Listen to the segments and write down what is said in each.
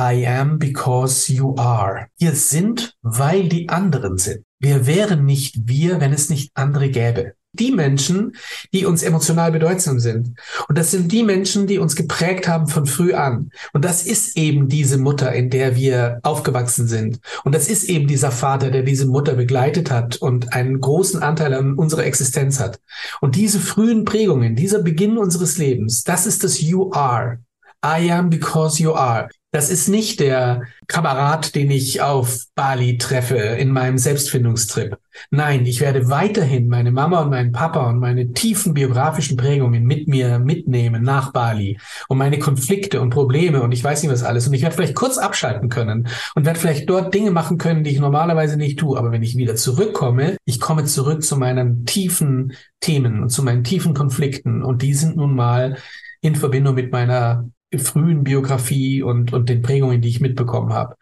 I am because you are. Wir sind, weil die anderen sind. Wir wären nicht wir, wenn es nicht andere gäbe die Menschen, die uns emotional bedeutsam sind. Und das sind die Menschen, die uns geprägt haben von früh an. Und das ist eben diese Mutter, in der wir aufgewachsen sind. Und das ist eben dieser Vater, der diese Mutter begleitet hat und einen großen Anteil an unserer Existenz hat. Und diese frühen Prägungen, dieser Beginn unseres Lebens, das ist das You are. I am because you are. Das ist nicht der Kamerad, den ich auf Bali treffe in meinem Selbstfindungstrip. Nein, ich werde weiterhin meine Mama und meinen Papa und meine tiefen biografischen Prägungen mit mir mitnehmen nach Bali und meine Konflikte und Probleme und ich weiß nicht was alles. Und ich werde vielleicht kurz abschalten können und werde vielleicht dort Dinge machen können, die ich normalerweise nicht tue. Aber wenn ich wieder zurückkomme, ich komme zurück zu meinen tiefen Themen und zu meinen tiefen Konflikten und die sind nun mal in Verbindung mit meiner frühen Biografie und, und den Prägungen, die ich mitbekommen habe.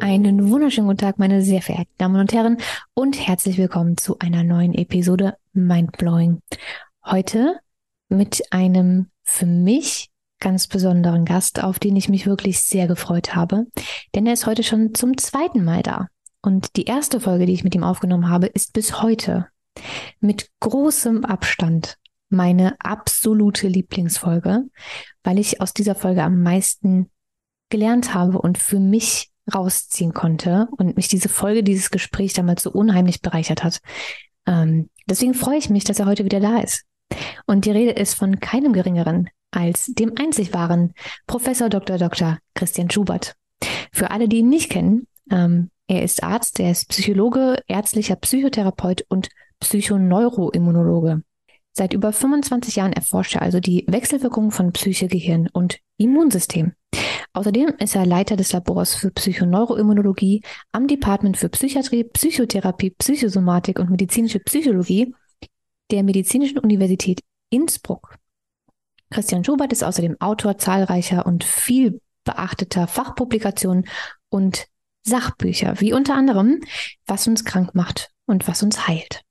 Einen wunderschönen guten Tag, meine sehr verehrten Damen und Herren, und herzlich willkommen zu einer neuen Episode Mindblowing. Heute mit einem für mich ganz besonderen Gast, auf den ich mich wirklich sehr gefreut habe, denn er ist heute schon zum zweiten Mal da. Und die erste Folge, die ich mit ihm aufgenommen habe, ist bis heute mit großem Abstand meine absolute Lieblingsfolge, weil ich aus dieser Folge am meisten gelernt habe und für mich rausziehen konnte und mich diese Folge, dieses Gespräch damals so unheimlich bereichert hat. Ähm, deswegen freue ich mich, dass er heute wieder da ist. Und die Rede ist von keinem geringeren als dem einzig wahren Professor Dr. Dr. Christian Schubert. Für alle, die ihn nicht kennen, ähm, er ist Arzt, er ist Psychologe, ärztlicher Psychotherapeut und Psychoneuroimmunologe. Seit über 25 Jahren erforscht er also die Wechselwirkungen von Psyche, Gehirn und Immunsystem. Außerdem ist er Leiter des Labors für Psychoneuroimmunologie am Department für Psychiatrie, Psychotherapie, Psychosomatik und medizinische Psychologie der Medizinischen Universität Innsbruck. Christian Schubert ist außerdem Autor zahlreicher und viel beachteter Fachpublikationen und Sachbücher, wie unter anderem Was uns krank macht und was uns heilt.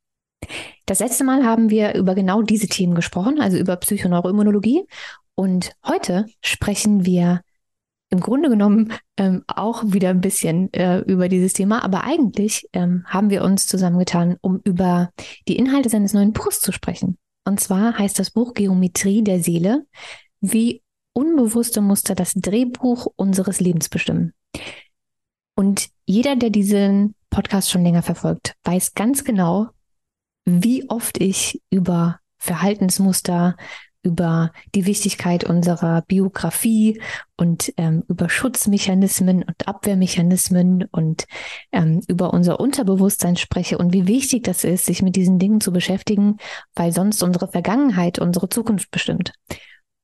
Das letzte Mal haben wir über genau diese Themen gesprochen, also über Psychoneuroimmunologie. Und heute sprechen wir im Grunde genommen ähm, auch wieder ein bisschen äh, über dieses Thema, aber eigentlich ähm, haben wir uns zusammengetan, um über die Inhalte seines neuen Buchs zu sprechen. Und zwar heißt das Buch Geometrie der Seele, wie unbewusste Muster das Drehbuch unseres Lebens bestimmen. Und jeder, der diesen Podcast schon länger verfolgt, weiß ganz genau, wie oft ich über Verhaltensmuster, über die Wichtigkeit unserer Biografie und ähm, über Schutzmechanismen und Abwehrmechanismen und ähm, über unser Unterbewusstsein spreche und wie wichtig das ist, sich mit diesen Dingen zu beschäftigen, weil sonst unsere Vergangenheit unsere Zukunft bestimmt.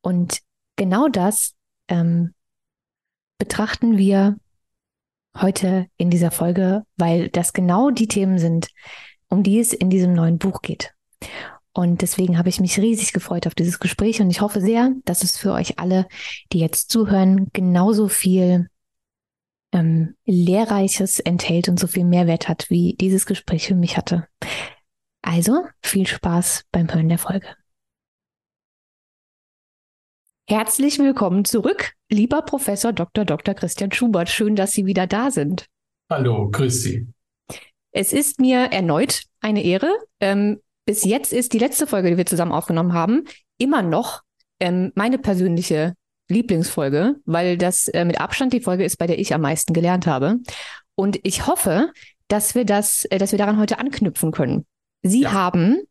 Und genau das ähm, betrachten wir heute in dieser Folge, weil das genau die Themen sind, um die es in diesem neuen Buch geht. Und deswegen habe ich mich riesig gefreut auf dieses Gespräch und ich hoffe sehr, dass es für euch alle, die jetzt zuhören, genauso viel ähm, Lehrreiches enthält und so viel Mehrwert hat, wie dieses Gespräch für mich hatte. Also viel Spaß beim Hören der Folge. Herzlich willkommen zurück, lieber Professor Dr. Dr. Christian Schubert. Schön, dass Sie wieder da sind. Hallo, grüß Sie. Es ist mir erneut eine Ehre. Ähm, bis jetzt ist die letzte Folge, die wir zusammen aufgenommen haben, immer noch ähm, meine persönliche Lieblingsfolge, weil das äh, mit Abstand die Folge ist, bei der ich am meisten gelernt habe. Und ich hoffe, dass wir das, äh, dass wir daran heute anknüpfen können. Sie ja. haben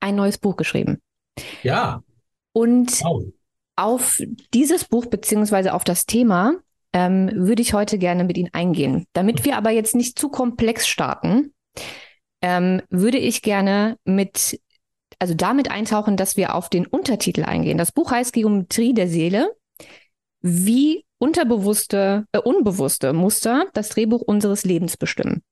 ein neues Buch geschrieben. Ja. Und wow. auf dieses Buch beziehungsweise auf das Thema ähm, würde ich heute gerne mit Ihnen eingehen. Damit wir aber jetzt nicht zu komplex starten, ähm, würde ich gerne mit, also damit eintauchen, dass wir auf den Untertitel eingehen. Das Buch heißt Geometrie der Seele, wie unterbewusste, äh, unbewusste Muster das Drehbuch unseres Lebens bestimmen.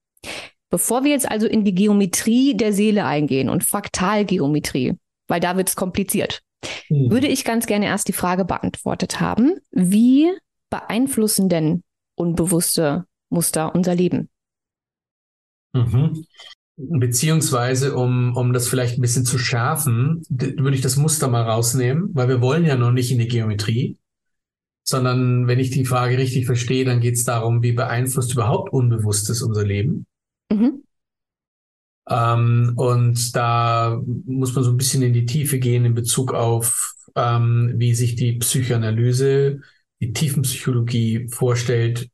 Bevor wir jetzt also in die Geometrie der Seele eingehen und Fraktalgeometrie, weil da wird es kompliziert, hm. würde ich ganz gerne erst die Frage beantwortet haben, wie beeinflussen denn unbewusste Muster unser Leben? Mhm. Beziehungsweise, um, um das vielleicht ein bisschen zu schärfen, würde ich das Muster mal rausnehmen, weil wir wollen ja noch nicht in die Geometrie, sondern wenn ich die Frage richtig verstehe, dann geht es darum, wie beeinflusst überhaupt Unbewusstes unser Leben. Mhm. Ähm, und da muss man so ein bisschen in die Tiefe gehen in Bezug auf, ähm, wie sich die Psychoanalyse, die Tiefenpsychologie vorstellt,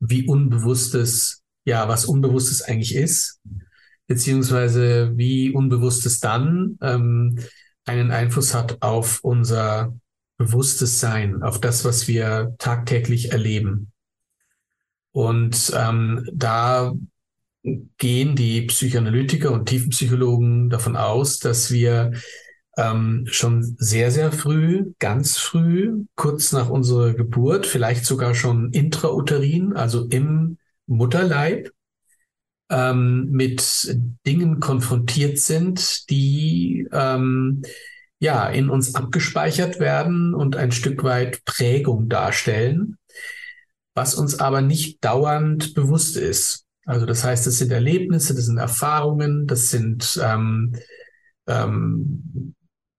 wie Unbewusstes, ja, was Unbewusstes eigentlich ist, beziehungsweise wie Unbewusstes dann ähm, einen Einfluss hat auf unser bewusstes Sein, auf das, was wir tagtäglich erleben. Und ähm, da gehen die Psychoanalytiker und Tiefenpsychologen davon aus, dass wir ähm, schon sehr, sehr früh, ganz früh, kurz nach unserer Geburt, vielleicht sogar schon intrauterin, also im Mutterleib, ähm, mit Dingen konfrontiert sind, die ähm, ja in uns abgespeichert werden und ein Stück weit Prägung darstellen, was uns aber nicht dauernd bewusst ist. Also das heißt, das sind Erlebnisse, das sind Erfahrungen, das sind ähm, ähm,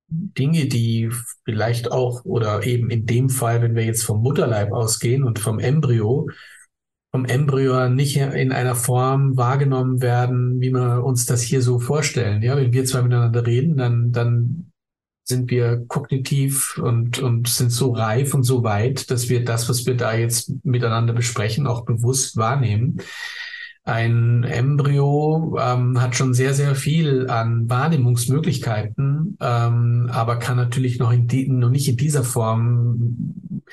Dinge, die vielleicht auch oder eben in dem Fall, wenn wir jetzt vom Mutterleib ausgehen und vom Embryo, vom Embryo nicht in einer Form wahrgenommen werden, wie wir uns das hier so vorstellen. Ja, wenn wir zwei miteinander reden, dann, dann sind wir kognitiv und, und sind so reif und so weit, dass wir das, was wir da jetzt miteinander besprechen, auch bewusst wahrnehmen. Ein Embryo ähm, hat schon sehr, sehr viel an Wahrnehmungsmöglichkeiten, ähm, aber kann natürlich noch, in die, noch nicht in dieser Form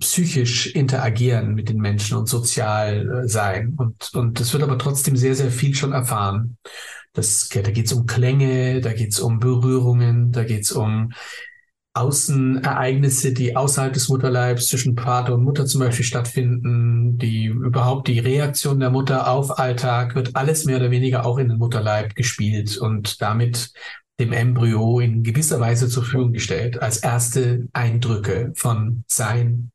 psychisch interagieren mit den Menschen und sozial äh, sein. Und, und das wird aber trotzdem sehr, sehr viel schon erfahren. Das, da geht es um Klänge, da geht es um Berührungen, da geht es um Außenereignisse, die außerhalb des Mutterleibs zwischen Vater und Mutter zum Beispiel stattfinden, die überhaupt die Reaktion der Mutter auf Alltag, wird alles mehr oder weniger auch in den Mutterleib gespielt und damit dem Embryo in gewisser Weise zur Verfügung gestellt, als erste Eindrücke von Sein.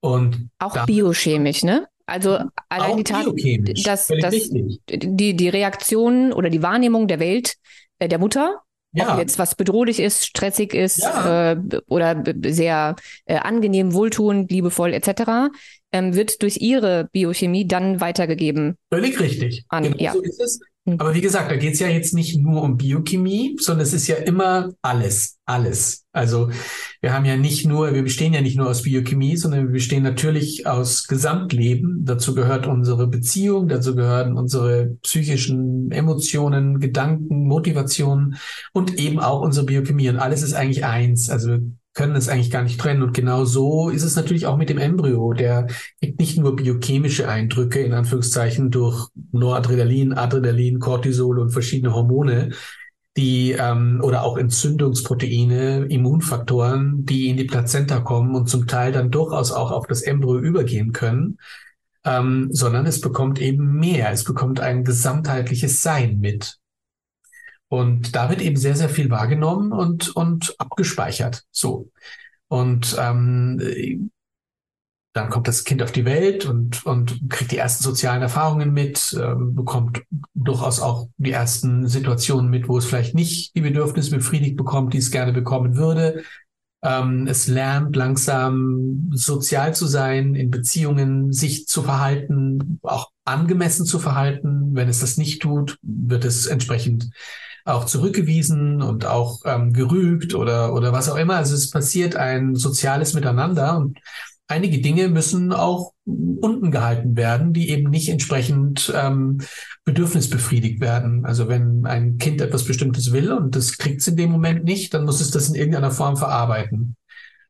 Und auch biochemisch, ne? Also allein die Tatsache, dass, dass die, die Reaktion oder die Wahrnehmung der Welt äh, der Mutter ja. Ob jetzt was bedrohlich ist, stressig ist ja. äh, oder sehr äh, angenehm, wohltuend, liebevoll etc., ähm, wird durch ihre Biochemie dann weitergegeben. Völlig richtig. An, genau ja. so ist es. Hm. Aber wie gesagt, da geht es ja jetzt nicht nur um Biochemie, sondern es ist ja immer alles, alles. Also wir haben ja nicht nur, wir bestehen ja nicht nur aus Biochemie, sondern wir bestehen natürlich aus Gesamtleben. Dazu gehört unsere Beziehung, dazu gehören unsere psychischen Emotionen, Gedanken, Motivationen und eben auch unsere Biochemie. Und alles ist eigentlich eins. Also können es eigentlich gar nicht trennen. Und genau so ist es natürlich auch mit dem Embryo. Der gibt nicht nur biochemische Eindrücke, in Anführungszeichen, durch Noradrenalin, Adrenalin, Cortisol und verschiedene Hormone, die ähm, oder auch Entzündungsproteine, Immunfaktoren, die in die Plazenta kommen und zum Teil dann durchaus auch auf das Embryo übergehen können, ähm, sondern es bekommt eben mehr. Es bekommt ein gesamtheitliches Sein mit. Und da wird eben sehr, sehr viel wahrgenommen und, und abgespeichert. So. Und ähm, dann kommt das Kind auf die Welt und, und kriegt die ersten sozialen Erfahrungen mit, ähm, bekommt durchaus auch die ersten Situationen mit, wo es vielleicht nicht die Bedürfnisse befriedigt bekommt, die es gerne bekommen würde. Ähm, es lernt langsam sozial zu sein, in Beziehungen sich zu verhalten, auch angemessen zu verhalten. Wenn es das nicht tut, wird es entsprechend auch zurückgewiesen und auch ähm, gerügt oder, oder was auch immer. Also es passiert ein soziales Miteinander und einige Dinge müssen auch unten gehalten werden, die eben nicht entsprechend ähm, bedürfnisbefriedigt werden. Also wenn ein Kind etwas Bestimmtes will und das kriegt es in dem Moment nicht, dann muss es das in irgendeiner Form verarbeiten.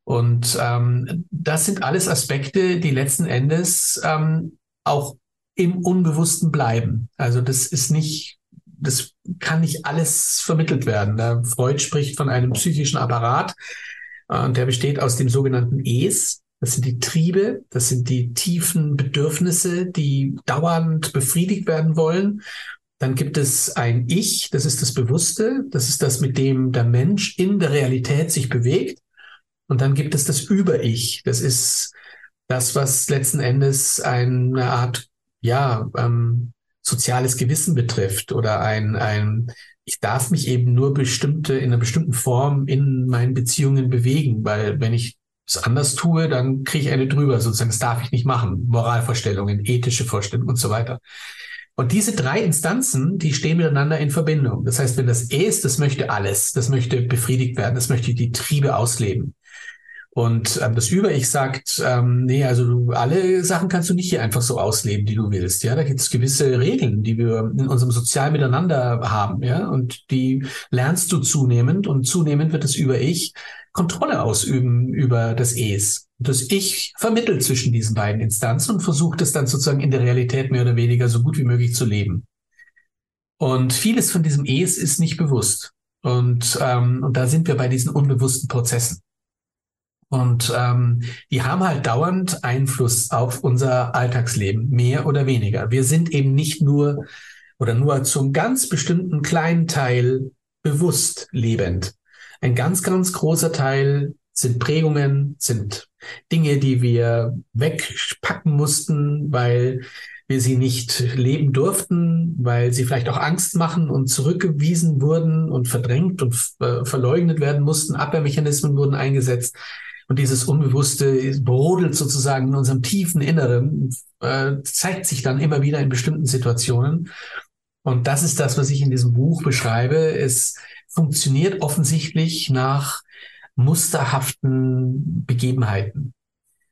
Und ähm, das sind alles Aspekte, die letzten Endes ähm, auch im Unbewussten bleiben. Also das ist nicht das kann nicht alles vermittelt werden. Der Freud spricht von einem psychischen Apparat äh, und der besteht aus dem sogenannten Es. Das sind die Triebe, das sind die tiefen Bedürfnisse, die dauernd befriedigt werden wollen. Dann gibt es ein Ich, das ist das Bewusste, das ist das, mit dem der Mensch in der Realität sich bewegt. Und dann gibt es das Über-Ich, das ist das, was letzten Endes eine Art, ja, ähm, soziales Gewissen betrifft oder ein, ein, ich darf mich eben nur bestimmte, in einer bestimmten Form in meinen Beziehungen bewegen, weil wenn ich es anders tue, dann kriege ich eine drüber, sozusagen, das darf ich nicht machen. Moralvorstellungen, ethische Vorstellungen und so weiter. Und diese drei Instanzen, die stehen miteinander in Verbindung. Das heißt, wenn das E ist, das möchte alles, das möchte befriedigt werden, das möchte die Triebe ausleben. Und ähm, das Über-Ich sagt, ähm, nee, also du, alle Sachen kannst du nicht hier einfach so ausleben, die du willst. Ja, da gibt es gewisse Regeln, die wir in unserem sozialen Miteinander haben. Ja, und die lernst du zunehmend und zunehmend wird das Über-Ich Kontrolle ausüben über das Es. Das Ich vermittelt zwischen diesen beiden Instanzen und versucht es dann sozusagen in der Realität mehr oder weniger so gut wie möglich zu leben. Und vieles von diesem Es ist nicht bewusst. Und, ähm, und da sind wir bei diesen unbewussten Prozessen. Und ähm, die haben halt dauernd Einfluss auf unser Alltagsleben, mehr oder weniger. Wir sind eben nicht nur oder nur zum ganz bestimmten kleinen Teil bewusst lebend. Ein ganz, ganz großer Teil sind Prägungen, sind Dinge, die wir wegpacken mussten, weil wir sie nicht leben durften, weil sie vielleicht auch Angst machen und zurückgewiesen wurden und verdrängt und äh, verleugnet werden mussten. Abwehrmechanismen wurden eingesetzt. Und dieses Unbewusste brodelt sozusagen in unserem tiefen Inneren, äh, zeigt sich dann immer wieder in bestimmten Situationen. Und das ist das, was ich in diesem Buch beschreibe. Es funktioniert offensichtlich nach musterhaften Begebenheiten.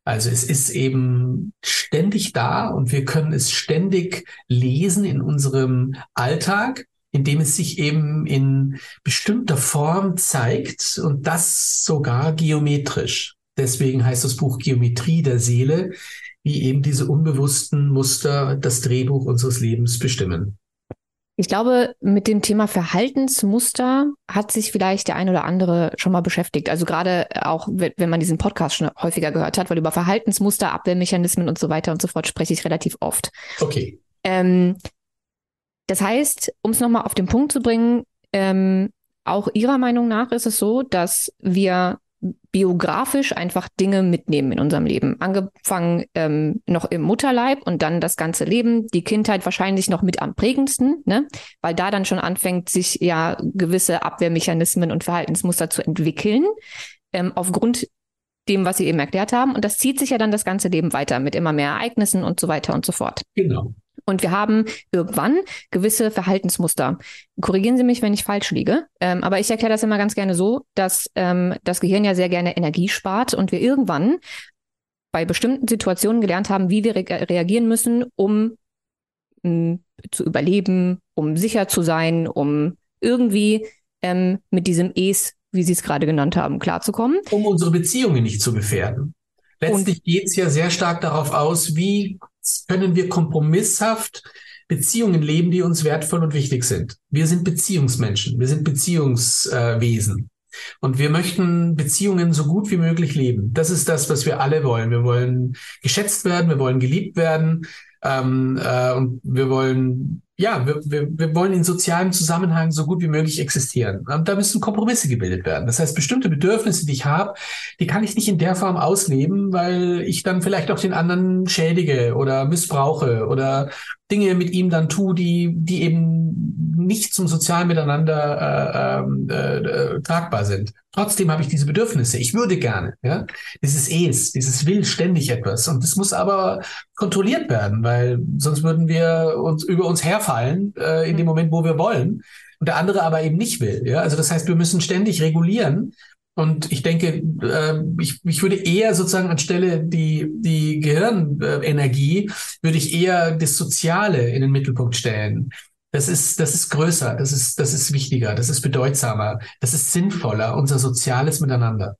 Also es ist eben ständig da und wir können es ständig lesen in unserem Alltag indem es sich eben in bestimmter Form zeigt und das sogar geometrisch. Deswegen heißt das Buch Geometrie der Seele, wie eben diese unbewussten Muster das Drehbuch unseres Lebens bestimmen. Ich glaube, mit dem Thema Verhaltensmuster hat sich vielleicht der ein oder andere schon mal beschäftigt. Also gerade auch, wenn man diesen Podcast schon häufiger gehört hat, weil über Verhaltensmuster, Abwehrmechanismen und so weiter und so fort spreche ich relativ oft. Okay. Ähm, das heißt, um es nochmal auf den Punkt zu bringen, ähm, auch Ihrer Meinung nach ist es so, dass wir biografisch einfach Dinge mitnehmen in unserem Leben. Angefangen ähm, noch im Mutterleib und dann das ganze Leben, die Kindheit wahrscheinlich noch mit am prägendsten, ne? weil da dann schon anfängt, sich ja gewisse Abwehrmechanismen und Verhaltensmuster zu entwickeln, ähm, aufgrund dem, was Sie eben erklärt haben. Und das zieht sich ja dann das ganze Leben weiter mit immer mehr Ereignissen und so weiter und so fort. Genau. Und wir haben irgendwann gewisse Verhaltensmuster. Korrigieren Sie mich, wenn ich falsch liege. Ähm, aber ich erkläre das immer ganz gerne so, dass ähm, das Gehirn ja sehr gerne Energie spart und wir irgendwann bei bestimmten Situationen gelernt haben, wie wir re reagieren müssen, um hm, zu überleben, um sicher zu sein, um irgendwie ähm, mit diesem Es, wie Sie es gerade genannt haben, klarzukommen. Um unsere Beziehungen nicht zu gefährden. Letztlich geht es ja sehr stark darauf aus, wie können wir kompromisshaft Beziehungen leben, die uns wertvoll und wichtig sind. Wir sind Beziehungsmenschen, wir sind Beziehungswesen. Und wir möchten Beziehungen so gut wie möglich leben. Das ist das, was wir alle wollen. Wir wollen geschätzt werden, wir wollen geliebt werden ähm, äh, und wir wollen ja, wir, wir, wir wollen in sozialem Zusammenhang so gut wie möglich existieren. Und da müssen Kompromisse gebildet werden. Das heißt, bestimmte Bedürfnisse, die ich habe, die kann ich nicht in der Form ausleben, weil ich dann vielleicht auch den anderen schädige oder missbrauche oder Dinge mit ihm dann tue, die, die eben nicht zum sozialen Miteinander äh, ähm, äh, äh, tragbar sind. Trotzdem habe ich diese Bedürfnisse. Ich würde gerne, ja, dieses Es, dieses Will ständig etwas. Und das muss aber kontrolliert werden, weil sonst würden wir uns über uns herfallen äh, in dem Moment, wo wir wollen. Und der andere aber eben nicht will. Ja, also das heißt, wir müssen ständig regulieren. Und ich denke, äh, ich, ich würde eher sozusagen anstelle die, die Gehirnenergie, würde ich eher das Soziale in den Mittelpunkt stellen. Das ist, das ist größer, das ist, das ist wichtiger, das ist bedeutsamer, das ist sinnvoller, unser soziales Miteinander.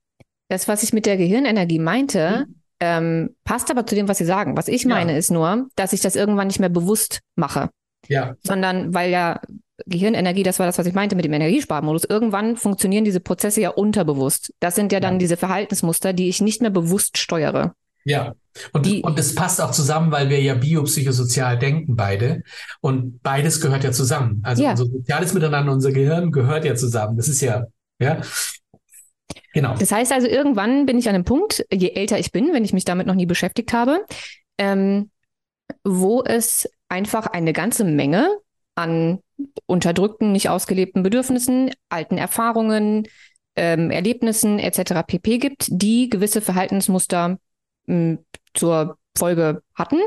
Das, was ich mit der Gehirnenergie meinte, mhm. ähm, passt aber zu dem, was Sie sagen. Was ich meine, ja. ist nur, dass ich das irgendwann nicht mehr bewusst mache. Ja. Sondern weil ja Gehirnenergie, das war das, was ich meinte mit dem Energiesparmodus. Irgendwann funktionieren diese Prozesse ja unterbewusst. Das sind ja dann ja. diese Verhaltensmuster, die ich nicht mehr bewusst steuere. Ja. Und, die, und es passt auch zusammen, weil wir ja biopsychosozial denken beide. Und beides gehört ja zusammen. Also ja. unser soziales Miteinander, unser Gehirn gehört ja zusammen. Das ist ja, ja. Genau. Das heißt also, irgendwann bin ich an einem Punkt, je älter ich bin, wenn ich mich damit noch nie beschäftigt habe, ähm, wo es einfach eine ganze Menge an unterdrückten, nicht ausgelebten Bedürfnissen, alten Erfahrungen, ähm, Erlebnissen etc. pp gibt, die gewisse Verhaltensmuster mh, zur Folge hatten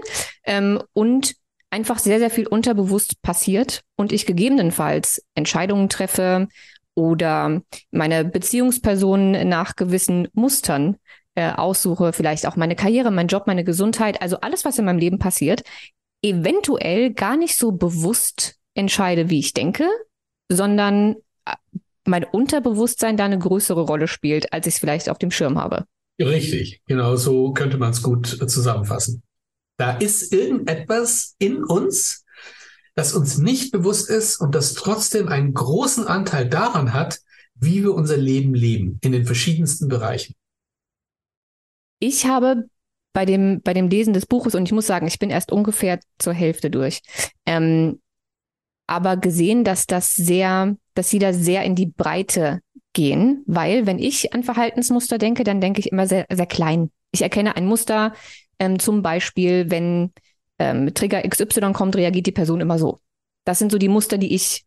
ähm, und einfach sehr, sehr viel unterbewusst passiert und ich gegebenenfalls Entscheidungen treffe oder meine Beziehungspersonen nach gewissen Mustern äh, aussuche, vielleicht auch meine Karriere, mein Job, meine Gesundheit, also alles, was in meinem Leben passiert, eventuell gar nicht so bewusst entscheide, wie ich denke, sondern äh, mein Unterbewusstsein da eine größere Rolle spielt, als ich es vielleicht auf dem Schirm habe. Richtig, genau so könnte man es gut zusammenfassen. Da ist irgendetwas in uns, das uns nicht bewusst ist und das trotzdem einen großen Anteil daran hat, wie wir unser Leben leben, in den verschiedensten Bereichen. Ich habe bei dem, bei dem Lesen des Buches, und ich muss sagen, ich bin erst ungefähr zur Hälfte durch, ähm, aber gesehen, dass das sehr, dass sie da sehr in die Breite gehen, weil wenn ich an Verhaltensmuster denke, dann denke ich immer sehr, sehr klein. Ich erkenne ein Muster, ähm, zum Beispiel, wenn ähm, Trigger XY kommt, reagiert die Person immer so. Das sind so die Muster, die ich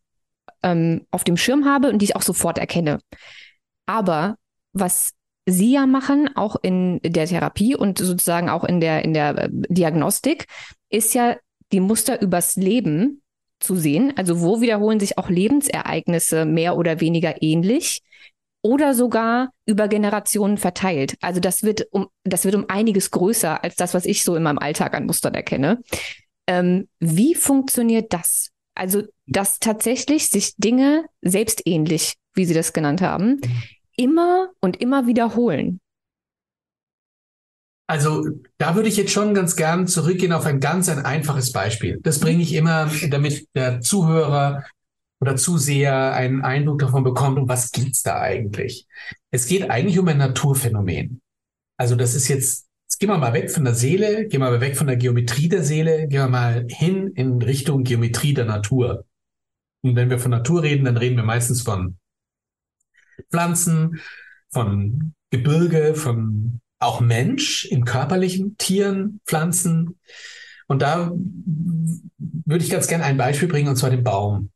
ähm, auf dem Schirm habe und die ich auch sofort erkenne. Aber was Sie ja machen, auch in der Therapie und sozusagen auch in der, in der äh, Diagnostik, ist ja die Muster übers Leben zu sehen. Also wo wiederholen sich auch Lebensereignisse mehr oder weniger ähnlich oder sogar über Generationen verteilt. Also das wird um, das wird um einiges größer als das, was ich so in meinem Alltag an Mustern erkenne. Ähm, wie funktioniert das? Also, dass tatsächlich sich Dinge selbstähnlich, wie Sie das genannt haben, immer und immer wiederholen. Also da würde ich jetzt schon ganz gern zurückgehen auf ein ganz ein einfaches Beispiel. Das bringe ich immer, damit der Zuhörer oder Zuseher einen Eindruck davon bekommt, um was geht's da eigentlich. Es geht eigentlich um ein Naturphänomen. Also das ist jetzt, jetzt gehen wir mal weg von der Seele, gehen wir mal weg von der Geometrie der Seele, gehen wir mal hin in Richtung Geometrie der Natur. Und wenn wir von Natur reden, dann reden wir meistens von Pflanzen, von Gebirge, von auch Mensch in körperlichen Tieren, Pflanzen. Und da würde ich ganz gerne ein Beispiel bringen, und zwar den Baum.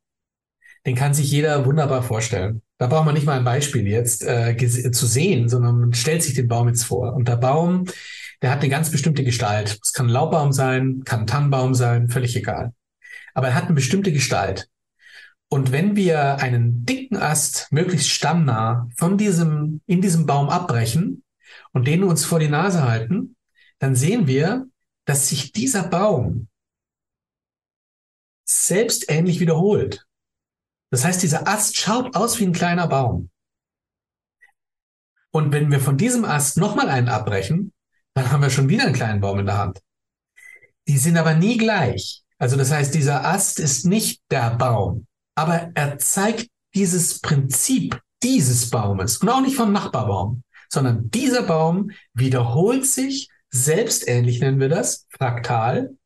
Den kann sich jeder wunderbar vorstellen. Da braucht man nicht mal ein Beispiel jetzt äh, zu sehen, sondern man stellt sich den Baum jetzt vor. Und der Baum, der hat eine ganz bestimmte Gestalt. Es kann ein Laubbaum sein, kann ein Tannenbaum sein, völlig egal. Aber er hat eine bestimmte Gestalt. Und wenn wir einen dicken Ast möglichst stammnah von diesem, in diesem Baum abbrechen und den uns vor die Nase halten, dann sehen wir, dass sich dieser Baum selbst ähnlich wiederholt. Das heißt, dieser Ast schaut aus wie ein kleiner Baum. Und wenn wir von diesem Ast nochmal einen abbrechen, dann haben wir schon wieder einen kleinen Baum in der Hand. Die sind aber nie gleich. Also das heißt, dieser Ast ist nicht der Baum, aber er zeigt dieses Prinzip dieses Baumes und auch nicht vom Nachbarbaum, sondern dieser Baum wiederholt sich selbstähnlich nennen wir das, fraktal,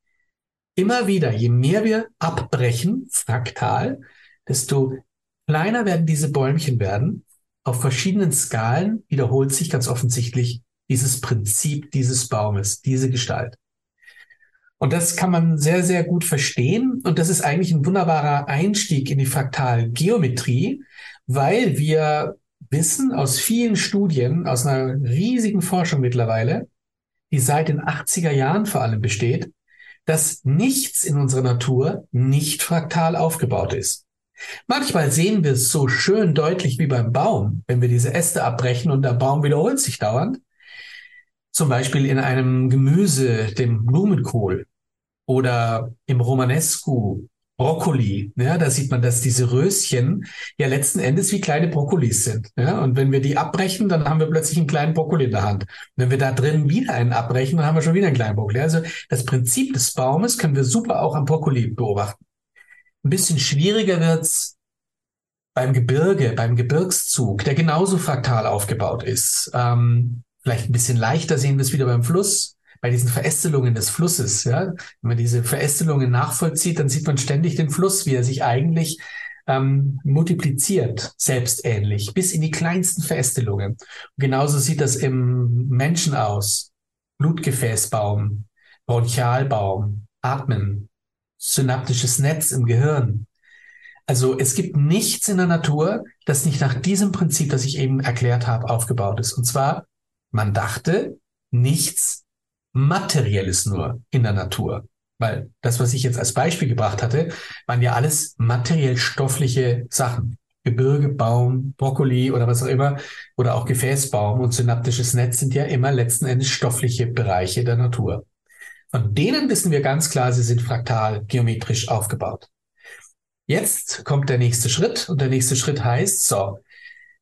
immer wieder, je mehr wir abbrechen, fraktal, desto kleiner werden diese Bäumchen werden. Auf verschiedenen Skalen wiederholt sich ganz offensichtlich dieses Prinzip dieses Baumes, diese Gestalt. Und das kann man sehr, sehr gut verstehen. Und das ist eigentlich ein wunderbarer Einstieg in die Fraktalgeometrie, weil wir wissen aus vielen Studien, aus einer riesigen Forschung mittlerweile, die seit den 80er Jahren vor allem besteht, dass nichts in unserer Natur nicht fraktal aufgebaut ist. Manchmal sehen wir es so schön deutlich wie beim Baum, wenn wir diese Äste abbrechen und der Baum wiederholt sich dauernd. Zum Beispiel in einem Gemüse, dem Blumenkohl oder im Romanescu, Brokkoli. Ja, da sieht man, dass diese Röschen ja letzten Endes wie kleine Brokkolis sind. Ja, und wenn wir die abbrechen, dann haben wir plötzlich einen kleinen Brokkoli in der Hand. Und wenn wir da drin wieder einen abbrechen, dann haben wir schon wieder einen kleinen Brokkoli. Also das Prinzip des Baumes können wir super auch am Brokkoli beobachten. Ein bisschen schwieriger wird's beim Gebirge, beim Gebirgszug, der genauso fraktal aufgebaut ist. Ähm, vielleicht ein bisschen leichter sehen wir es wieder beim Fluss bei diesen Verästelungen des Flusses, ja, wenn man diese Verästelungen nachvollzieht, dann sieht man ständig den Fluss, wie er sich eigentlich ähm, multipliziert, selbstähnlich, bis in die kleinsten Verästelungen. Und genauso sieht das im Menschen aus. Blutgefäßbaum, Bronchialbaum, Atmen, synaptisches Netz im Gehirn. Also es gibt nichts in der Natur, das nicht nach diesem Prinzip, das ich eben erklärt habe, aufgebaut ist. Und zwar, man dachte, nichts Materielles nur in der Natur. Weil das, was ich jetzt als Beispiel gebracht hatte, waren ja alles materiell stoffliche Sachen. Gebirge, Baum, Brokkoli oder was auch immer, oder auch Gefäßbaum und synaptisches Netz sind ja immer letzten Endes stoffliche Bereiche der Natur. Von denen wissen wir ganz klar, sie sind fraktal geometrisch aufgebaut. Jetzt kommt der nächste Schritt und der nächste Schritt heißt, so,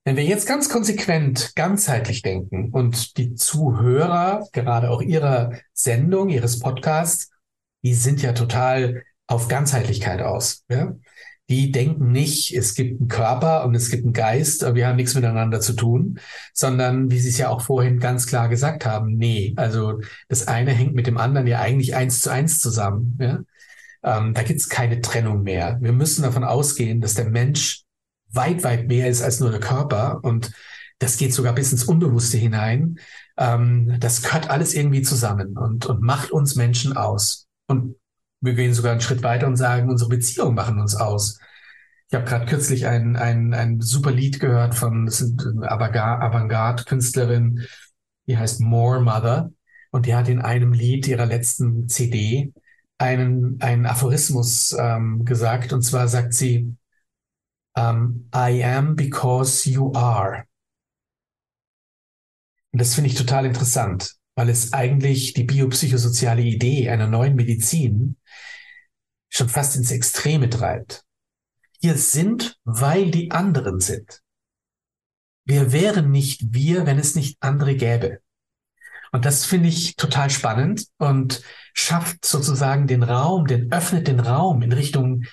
wenn wir jetzt ganz konsequent, ganzheitlich denken und die Zuhörer, gerade auch ihrer Sendung, ihres Podcasts, die sind ja total auf Ganzheitlichkeit aus. Ja? die denken nicht, es gibt einen Körper und es gibt einen Geist, aber wir haben nichts miteinander zu tun, sondern wie Sie es ja auch vorhin ganz klar gesagt haben, nee, also das eine hängt mit dem anderen ja eigentlich eins zu eins zusammen. Ja? Ähm, da gibt es keine Trennung mehr. Wir müssen davon ausgehen, dass der Mensch weit, weit mehr ist als nur der Körper und das geht sogar bis ins Unbewusste hinein. Ähm, das gehört alles irgendwie zusammen und, und macht uns Menschen aus. Und wir gehen sogar einen Schritt weiter und sagen, unsere Beziehungen machen uns aus. Ich habe gerade kürzlich ein, ein, ein super Lied gehört von Avantgarde-Künstlerin, die heißt More Mother. Und die hat in einem Lied ihrer letzten CD einen, einen Aphorismus ähm, gesagt. Und zwar sagt sie, um, I am because you are. Und das finde ich total interessant weil es eigentlich die biopsychosoziale Idee einer neuen Medizin schon fast ins Extreme treibt. Wir sind, weil die anderen sind. Wir wären nicht wir, wenn es nicht andere gäbe. Und das finde ich total spannend und schafft sozusagen den Raum, den öffnet den Raum in Richtung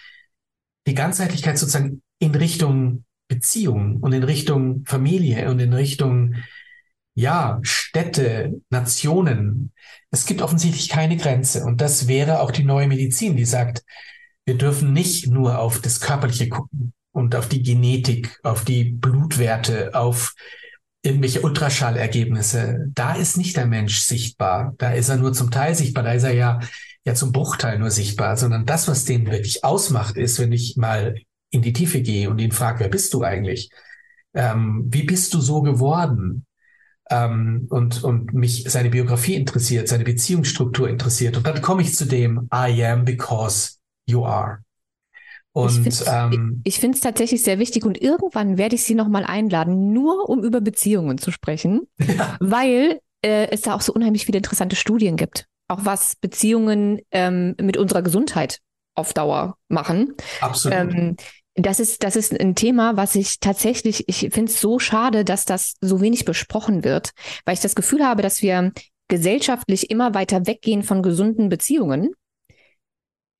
die Ganzheitlichkeit sozusagen in Richtung Beziehung und in Richtung Familie und in Richtung ja, Städte, Nationen. Es gibt offensichtlich keine Grenze. Und das wäre auch die neue Medizin, die sagt, wir dürfen nicht nur auf das Körperliche gucken und auf die Genetik, auf die Blutwerte, auf irgendwelche Ultraschallergebnisse. Da ist nicht der Mensch sichtbar. Da ist er nur zum Teil sichtbar. Da ist er ja, ja zum Bruchteil nur sichtbar, sondern das, was den wirklich ausmacht, ist, wenn ich mal in die Tiefe gehe und ihn frage, wer bist du eigentlich? Ähm, wie bist du so geworden? ähm, und, und mich seine Biografie interessiert, seine Beziehungsstruktur interessiert. Und dann komme ich zu dem I am because you are. Und ich finde es ähm, tatsächlich sehr wichtig und irgendwann werde ich Sie nochmal einladen, nur um über Beziehungen zu sprechen, ja. weil äh, es da auch so unheimlich viele interessante Studien gibt, auch was Beziehungen ähm, mit unserer Gesundheit auf Dauer machen. Absolut. Ähm, das ist, das ist ein Thema, was ich tatsächlich, ich finde es so schade, dass das so wenig besprochen wird, weil ich das Gefühl habe, dass wir gesellschaftlich immer weiter weggehen von gesunden Beziehungen,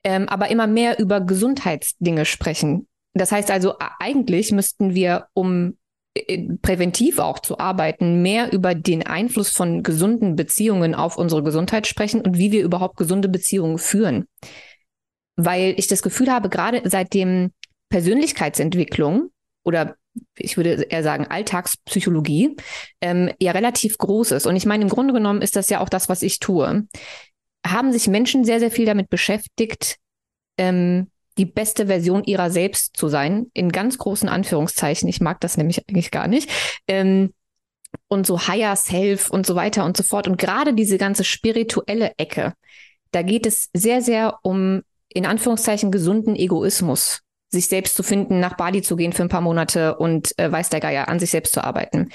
ähm, aber immer mehr über Gesundheitsdinge sprechen. Das heißt also, eigentlich müssten wir, um äh, präventiv auch zu arbeiten, mehr über den Einfluss von gesunden Beziehungen auf unsere Gesundheit sprechen und wie wir überhaupt gesunde Beziehungen führen. Weil ich das Gefühl habe, gerade seitdem Persönlichkeitsentwicklung oder ich würde eher sagen Alltagspsychologie ähm, ja relativ groß ist. Und ich meine, im Grunde genommen ist das ja auch das, was ich tue. Haben sich Menschen sehr, sehr viel damit beschäftigt, ähm, die beste Version ihrer selbst zu sein, in ganz großen Anführungszeichen. Ich mag das nämlich eigentlich gar nicht. Ähm, und so Higher Self und so weiter und so fort. Und gerade diese ganze spirituelle Ecke, da geht es sehr, sehr um in Anführungszeichen gesunden Egoismus sich selbst zu finden, nach Bali zu gehen für ein paar Monate und äh, weiß der Geier, an sich selbst zu arbeiten.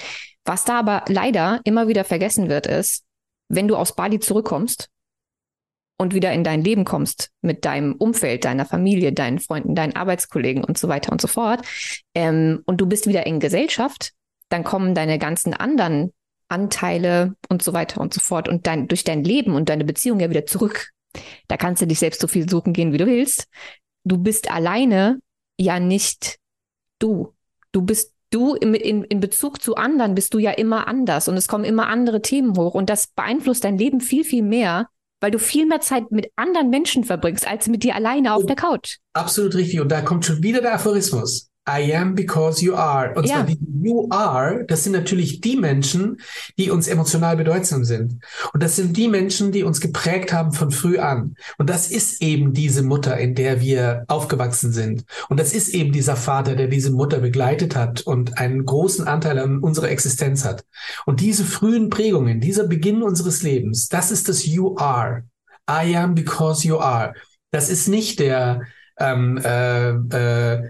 Was da aber leider immer wieder vergessen wird, ist, wenn du aus Bali zurückkommst und wieder in dein Leben kommst mit deinem Umfeld, deiner Familie, deinen Freunden, deinen Arbeitskollegen und so weiter und so fort, ähm, und du bist wieder in Gesellschaft, dann kommen deine ganzen anderen Anteile und so weiter und so fort und dein, durch dein Leben und deine Beziehung ja wieder zurück. Da kannst du dich selbst so viel suchen gehen, wie du willst. Du bist alleine ja nicht du. Du bist du in, in, in Bezug zu anderen bist du ja immer anders und es kommen immer andere Themen hoch und das beeinflusst dein Leben viel, viel mehr, weil du viel mehr Zeit mit anderen Menschen verbringst, als mit dir alleine auf oh, der Couch. Absolut richtig. Und da kommt schon wieder der Aphorismus. I am because you are. Und Ja. zwar die You are, das sind natürlich die Menschen, die uns emotional bedeutsam sind. Und das sind die Menschen, die uns geprägt haben von früh an. Und das ist eben diese Mutter, in der wir aufgewachsen sind. Und das ist eben dieser Vater, der diese Mutter begleitet hat und einen großen Anteil an unserer Existenz hat. Und diese frühen Prägungen, dieser Beginn unseres Lebens, das ist das You are. I am because you are. Das ist nicht der ähm, äh, äh,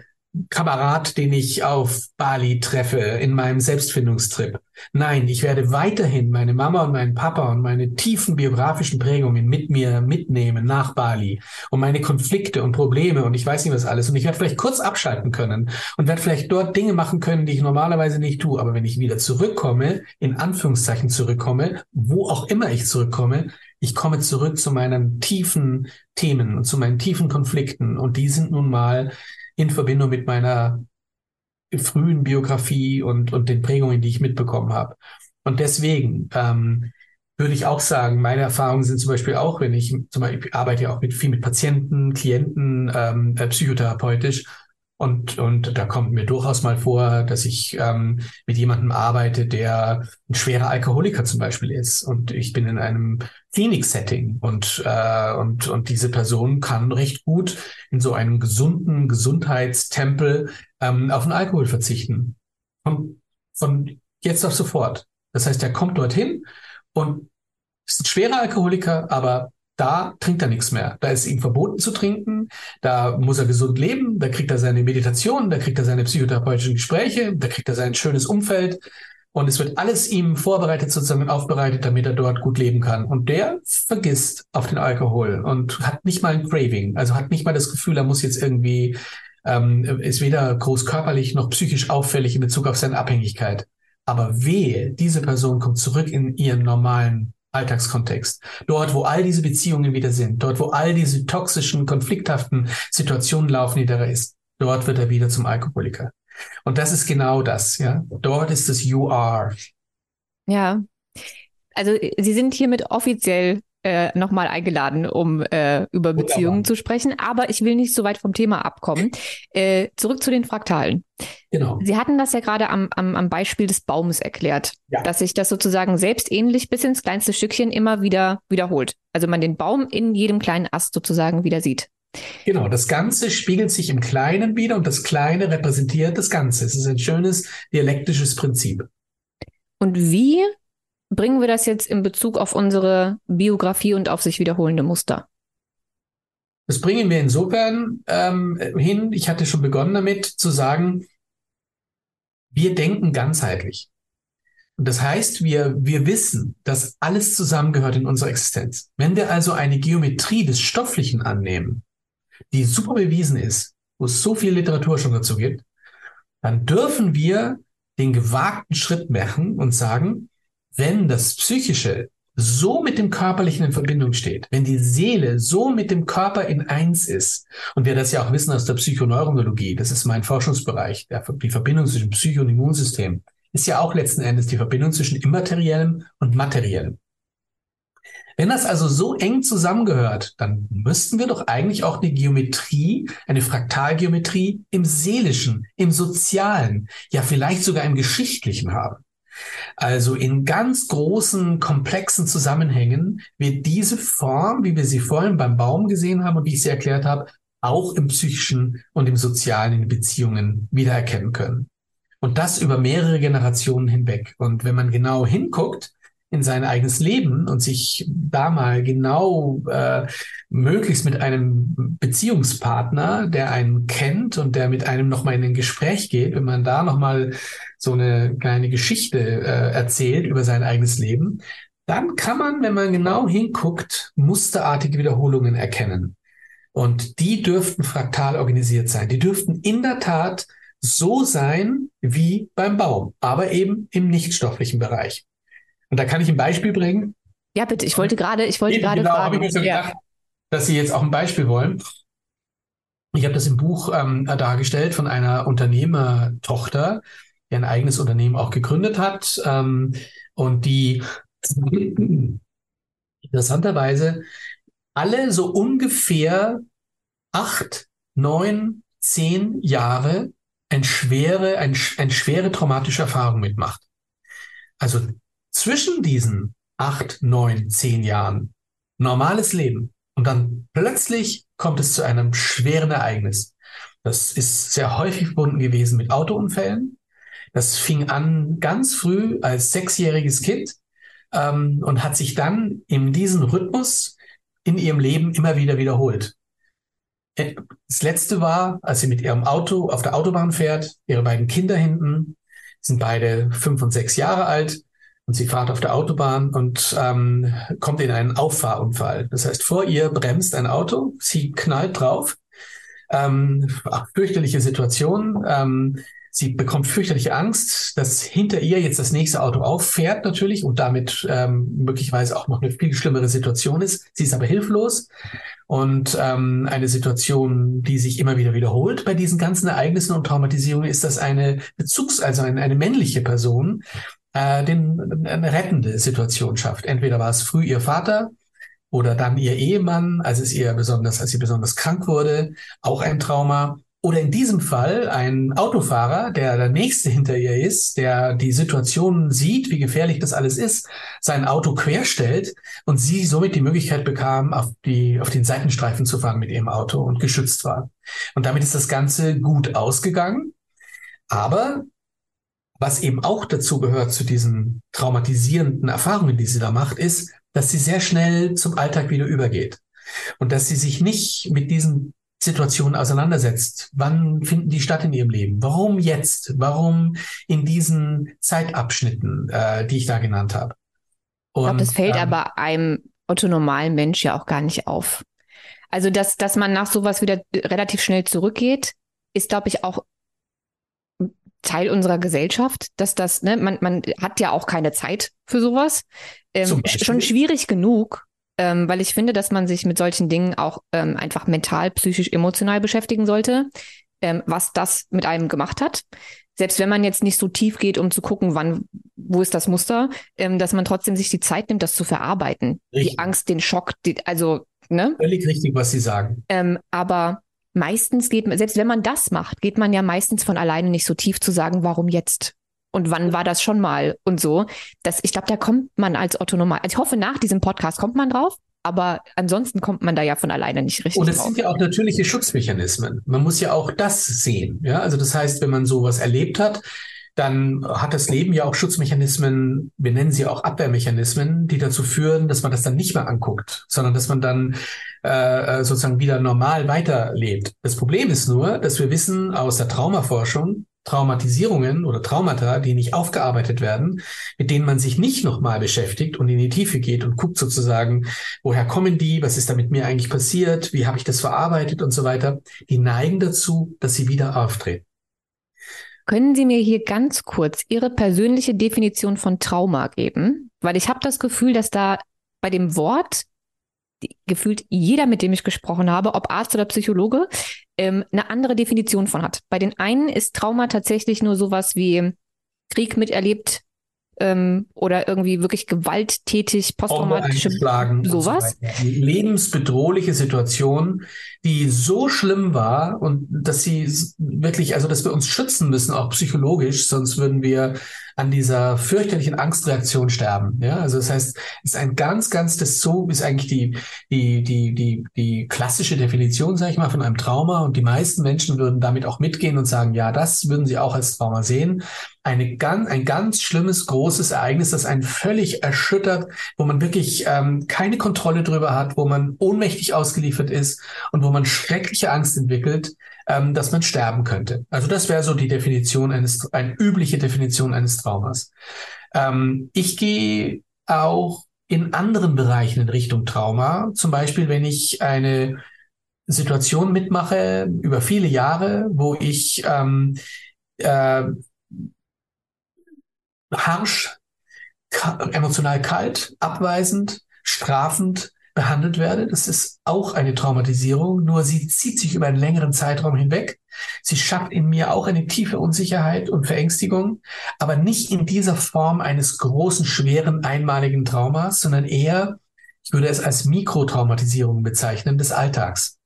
Kamerad, den ich auf Bali treffe in meinem Selbstfindungstrip. Nein, ich werde weiterhin meine Mama und meinen Papa und meine tiefen biografischen Prägungen mit mir mitnehmen nach Bali und meine Konflikte und Probleme und ich weiß nicht was alles. Und ich werde vielleicht kurz abschalten können und werde vielleicht dort Dinge machen können, die ich normalerweise nicht tue. Aber wenn ich wieder zurückkomme, in Anführungszeichen zurückkomme, wo auch immer ich zurückkomme, ich komme zurück zu meinen tiefen Themen und zu meinen tiefen Konflikten. Und die sind nun mal in Verbindung mit meiner frühen Biografie und, und den Prägungen, die ich mitbekommen habe. Und deswegen ähm, würde ich auch sagen, meine Erfahrungen sind zum Beispiel auch, wenn ich zum Beispiel ich arbeite ja auch mit viel mit Patienten, Klienten, ähm, äh, psychotherapeutisch. Und, und da kommt mir durchaus mal vor, dass ich ähm, mit jemandem arbeite, der ein schwerer Alkoholiker zum Beispiel ist. Und ich bin in einem Klinik-Setting und, äh, und, und diese Person kann recht gut in so einem gesunden Gesundheitstempel ähm, auf den Alkohol verzichten. Von, von jetzt auf sofort. Das heißt, er kommt dorthin und ist ein schwerer Alkoholiker, aber da trinkt er nichts mehr. Da ist ihm verboten zu trinken, da muss er gesund leben, da kriegt er seine Meditation, da kriegt er seine psychotherapeutischen Gespräche, da kriegt er sein schönes Umfeld und es wird alles ihm vorbereitet, sozusagen aufbereitet, damit er dort gut leben kann. Und der vergisst auf den Alkohol und hat nicht mal ein Craving, also hat nicht mal das Gefühl, er muss jetzt irgendwie, ähm, ist weder groß körperlich noch psychisch auffällig in Bezug auf seine Abhängigkeit. Aber wehe, diese Person kommt zurück in ihren normalen Alltagskontext. Dort, wo all diese Beziehungen wieder sind, dort, wo all diese toxischen, konflikthaften Situationen laufen, die da ist, dort wird er wieder zum Alkoholiker. Und das ist genau das, ja. Dort ist es You are. Ja. Also Sie sind hiermit offiziell äh, nochmal eingeladen, um äh, über Wunderbar. Beziehungen zu sprechen. Aber ich will nicht so weit vom Thema abkommen. Äh, zurück zu den Fraktalen. Genau. Sie hatten das ja gerade am, am, am Beispiel des Baumes erklärt, Ja. dass sich das sozusagen selbst ähnlich bis ins kleinste Stückchen immer wieder wiederholt. Also man den Baum in jedem kleinen Ast sozusagen wieder sieht. Genau. Das Ganze spiegelt sich im Kleinen wieder und das Kleine repräsentiert das Ganze. Es ist ein schönes dialektisches Prinzip. Und wie bringen wir das jetzt in Bezug auf unsere Biografie und auf sich wiederholende Muster? Das bringen wir insofern ähm, hin, ich hatte schon begonnen damit zu sagen, wir denken ganzheitlich. Und das heißt, wir, wir wissen, dass alles zusammengehört in unserer Existenz. Wenn wir also eine Geometrie des Stofflichen annehmen, die super bewiesen ist, wo es so viel Literatur schon dazu gibt, dann dürfen wir den gewagten Schritt machen und sagen, wenn das Psychische so mit dem Körperlichen in Verbindung steht, wenn die Seele so mit dem Körper in eins ist, und wir das ja auch wissen aus der Psychoneurologie, das ist mein Forschungsbereich, die Verbindung zwischen Psyche und Immunsystem, ist ja auch letzten Endes die Verbindung zwischen Immateriellem und Materiellem. Wenn das also so eng zusammengehört, dann müssten wir doch eigentlich auch eine Geometrie, eine Fraktalgeometrie im Seelischen, im Sozialen, ja vielleicht sogar im Geschichtlichen haben. Also in ganz großen, komplexen Zusammenhängen wird diese Form, wie wir sie vorhin beim Baum gesehen haben und wie ich sie erklärt habe, auch im psychischen und im sozialen, in Beziehungen wiedererkennen können. Und das über mehrere Generationen hinweg. Und wenn man genau hinguckt in sein eigenes Leben und sich da mal genau äh, möglichst mit einem Beziehungspartner, der einen kennt und der mit einem nochmal in ein Gespräch geht, wenn man da nochmal so eine kleine Geschichte äh, erzählt über sein eigenes Leben, dann kann man, wenn man genau hinguckt, musterartige Wiederholungen erkennen. Und die dürften fraktal organisiert sein. Die dürften in der Tat so sein wie beim Baum, aber eben im nichtstofflichen Bereich. Und da kann ich ein Beispiel bringen. Ja, bitte. Ich wollte gerade, ich wollte gerade genau, habe ich fragen. mir so Ja. gedacht, dass Sie jetzt auch ein Beispiel wollen. Ich habe das im Buch ähm, dargestellt von einer Unternehmertochter, die ein eigenes Unternehmen auch gegründet hat ähm, und die interessanterweise alle so ungefähr acht, neun, zehn Jahre eine schwere, ein, eine schwere traumatische Erfahrung mitmacht. Also zwischen diesen acht, neun, zehn Jahren normales Leben und dann plötzlich kommt es zu einem schweren Ereignis. Das ist sehr häufig verbunden gewesen mit Autounfällen. Das fing an ganz früh als sechsjähriges Kind ähm, und hat sich dann in diesem Rhythmus in ihrem Leben immer wieder wiederholt. Äh, das letzte war, als sie mit ihrem Auto auf der Autobahn fährt, ihre beiden Kinder hinten, sind beide fünf und sechs Jahre alt und sie fährt auf der Autobahn und ähm, kommt in einen Auffahrunfall. Das heißt, vor ihr bremst ein Auto, sie knallt drauf. Ähm, fürchterliche Situation. Ähm, Sie bekommt fürchterliche Angst, dass hinter ihr jetzt das nächste Auto auffährt natürlich und damit ähm, möglicherweise auch noch eine viel schlimmere Situation ist. Sie ist aber hilflos und ähm, eine Situation, die sich immer wieder wiederholt bei diesen ganzen Ereignissen und Traumatisierungen, ist, dass eine Bezugs-, also eine, eine männliche Person äh, den, eine rettende Situation schafft. Entweder war es früh ihr Vater, oder dann ihr Ehemann, als es ihr besonders, als sie besonders krank wurde, auch ein Trauma. Oder in diesem Fall ein Autofahrer, der der nächste hinter ihr ist, der die Situation sieht, wie gefährlich das alles ist, sein Auto querstellt und sie somit die Möglichkeit bekam, auf die, auf den Seitenstreifen zu fahren mit ihrem Auto und geschützt war. Und damit ist das Ganze gut ausgegangen. Aber was eben auch dazu gehört zu diesen traumatisierenden Erfahrungen, die sie da macht, ist, dass sie sehr schnell zum Alltag wieder übergeht. Und dass sie sich nicht mit diesen Situationen auseinandersetzt. Wann finden die statt in ihrem Leben? Warum jetzt? Warum in diesen Zeitabschnitten, äh, die ich da genannt habe? Und, ich glaube, das fällt ähm, aber einem autonomalen Mensch ja auch gar nicht auf. Also, dass, dass man nach sowas wieder relativ schnell zurückgeht, ist, glaube ich, auch Teil unserer Gesellschaft, dass das, ne, man, man hat ja auch keine Zeit für sowas. Ähm, schon schwierig genug, ähm, weil ich finde, dass man sich mit solchen Dingen auch ähm, einfach mental, psychisch, emotional beschäftigen sollte, ähm, was das mit einem gemacht hat. Selbst wenn man jetzt nicht so tief geht, um zu gucken, wann, wo ist das Muster, ähm, dass man trotzdem sich die Zeit nimmt, das zu verarbeiten. Richtig. Die Angst, den Schock, die, also, ne? Völlig richtig, was Sie sagen. Ähm, aber meistens geht man, selbst wenn man das macht, geht man ja meistens von alleine nicht so tief zu sagen, warum jetzt? und wann war das schon mal und so. Das, ich glaube, da kommt man als Otto normal. Also ich hoffe, nach diesem Podcast kommt man drauf. Aber ansonsten kommt man da ja von alleine nicht richtig. Und es sind ja auch natürliche Schutzmechanismen. Man muss ja auch das sehen. Ja, also das heißt, wenn man sowas erlebt hat, dann hat das Leben ja auch Schutzmechanismen, wir nennen sie auch Abwehrmechanismen, die dazu führen, dass man das dann nicht mehr anguckt, sondern dass man dann äh, sozusagen wieder normal weiterlebt. Das Problem ist nur, dass wir wissen aus der Traumaforschung, Traumatisierungen oder Traumata, die nicht aufgearbeitet werden, mit denen man sich nicht nochmal beschäftigt und in die Tiefe geht und guckt sozusagen, woher kommen die, was ist da mit mir eigentlich passiert, wie habe ich das verarbeitet und so weiter, die neigen dazu, dass sie wieder auftreten. Können Sie mir hier ganz kurz Ihre persönliche Definition von Trauma geben? Weil ich habe das Gefühl, dass da bei dem Wort gefühlt jeder, mit dem ich gesprochen habe, ob Arzt oder Psychologe, ähm, eine andere Definition von hat. Bei den einen ist Trauma tatsächlich nur sowas wie Krieg miterlebt ähm, oder irgendwie wirklich gewalttätig, posttraumatische sowas. So lebensbedrohliche Situation, die so schlimm war und dass sie wirklich, also dass wir uns schützen müssen, auch psychologisch, sonst würden wir an dieser fürchterlichen Angstreaktion sterben. Ja, also das heißt, ist ein ganz, ganz, das so ist eigentlich die, die, die, die, die klassische Definition, sage ich mal, von einem Trauma. Und die meisten Menschen würden damit auch mitgehen und sagen, ja, das würden sie auch als Trauma sehen. Eine ganz, ein ganz schlimmes, großes Ereignis, das einen völlig erschüttert, wo man wirklich ähm, keine Kontrolle drüber hat, wo man ohnmächtig ausgeliefert ist und wo man schreckliche Angst entwickelt, ähm, dass man sterben könnte. Also das wäre so die Definition eines, eine übliche Definition eines Traumas. Ähm, ich gehe auch in anderen Bereichen in Richtung Trauma. Zum Beispiel, wenn ich eine Situation mitmache über viele Jahre, wo ich ähm, äh, harsch, emotional kalt, abweisend, strafend, behandelt werde. Das ist auch eine Traumatisierung, nur sie zieht sich über einen längeren Zeitraum hinweg. Sie schafft in mir auch eine tiefe Unsicherheit und Verängstigung, aber nicht in dieser Form eines großen, schweren, einmaligen Traumas, sondern eher, ich würde es als Mikrotraumatisierung bezeichnen, des Alltags.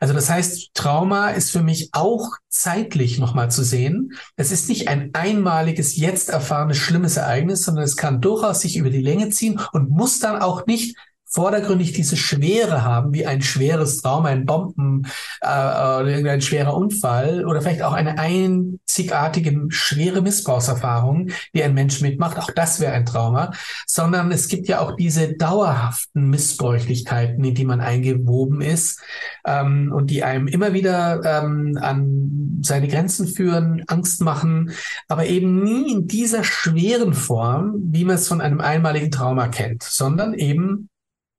Also das heißt, Trauma ist für mich auch zeitlich nochmal zu sehen. Es ist nicht ein einmaliges, jetzt erfahrenes, schlimmes Ereignis, sondern es kann durchaus sich über die Länge ziehen und muss dann auch nicht vordergründig diese Schwere haben, wie ein schweres Trauma, ein Bomben äh, oder irgendein schwerer Unfall oder vielleicht auch eine einzigartige schwere Missbrauchserfahrung, die ein Mensch mitmacht. Auch das wäre ein Trauma, sondern es gibt ja auch diese dauerhaften Missbräuchlichkeiten, in die man eingewoben ist ähm, und die einem immer wieder ähm, an seine Grenzen führen, Angst machen, aber eben nie in dieser schweren Form, wie man es von einem einmaligen Trauma kennt, sondern eben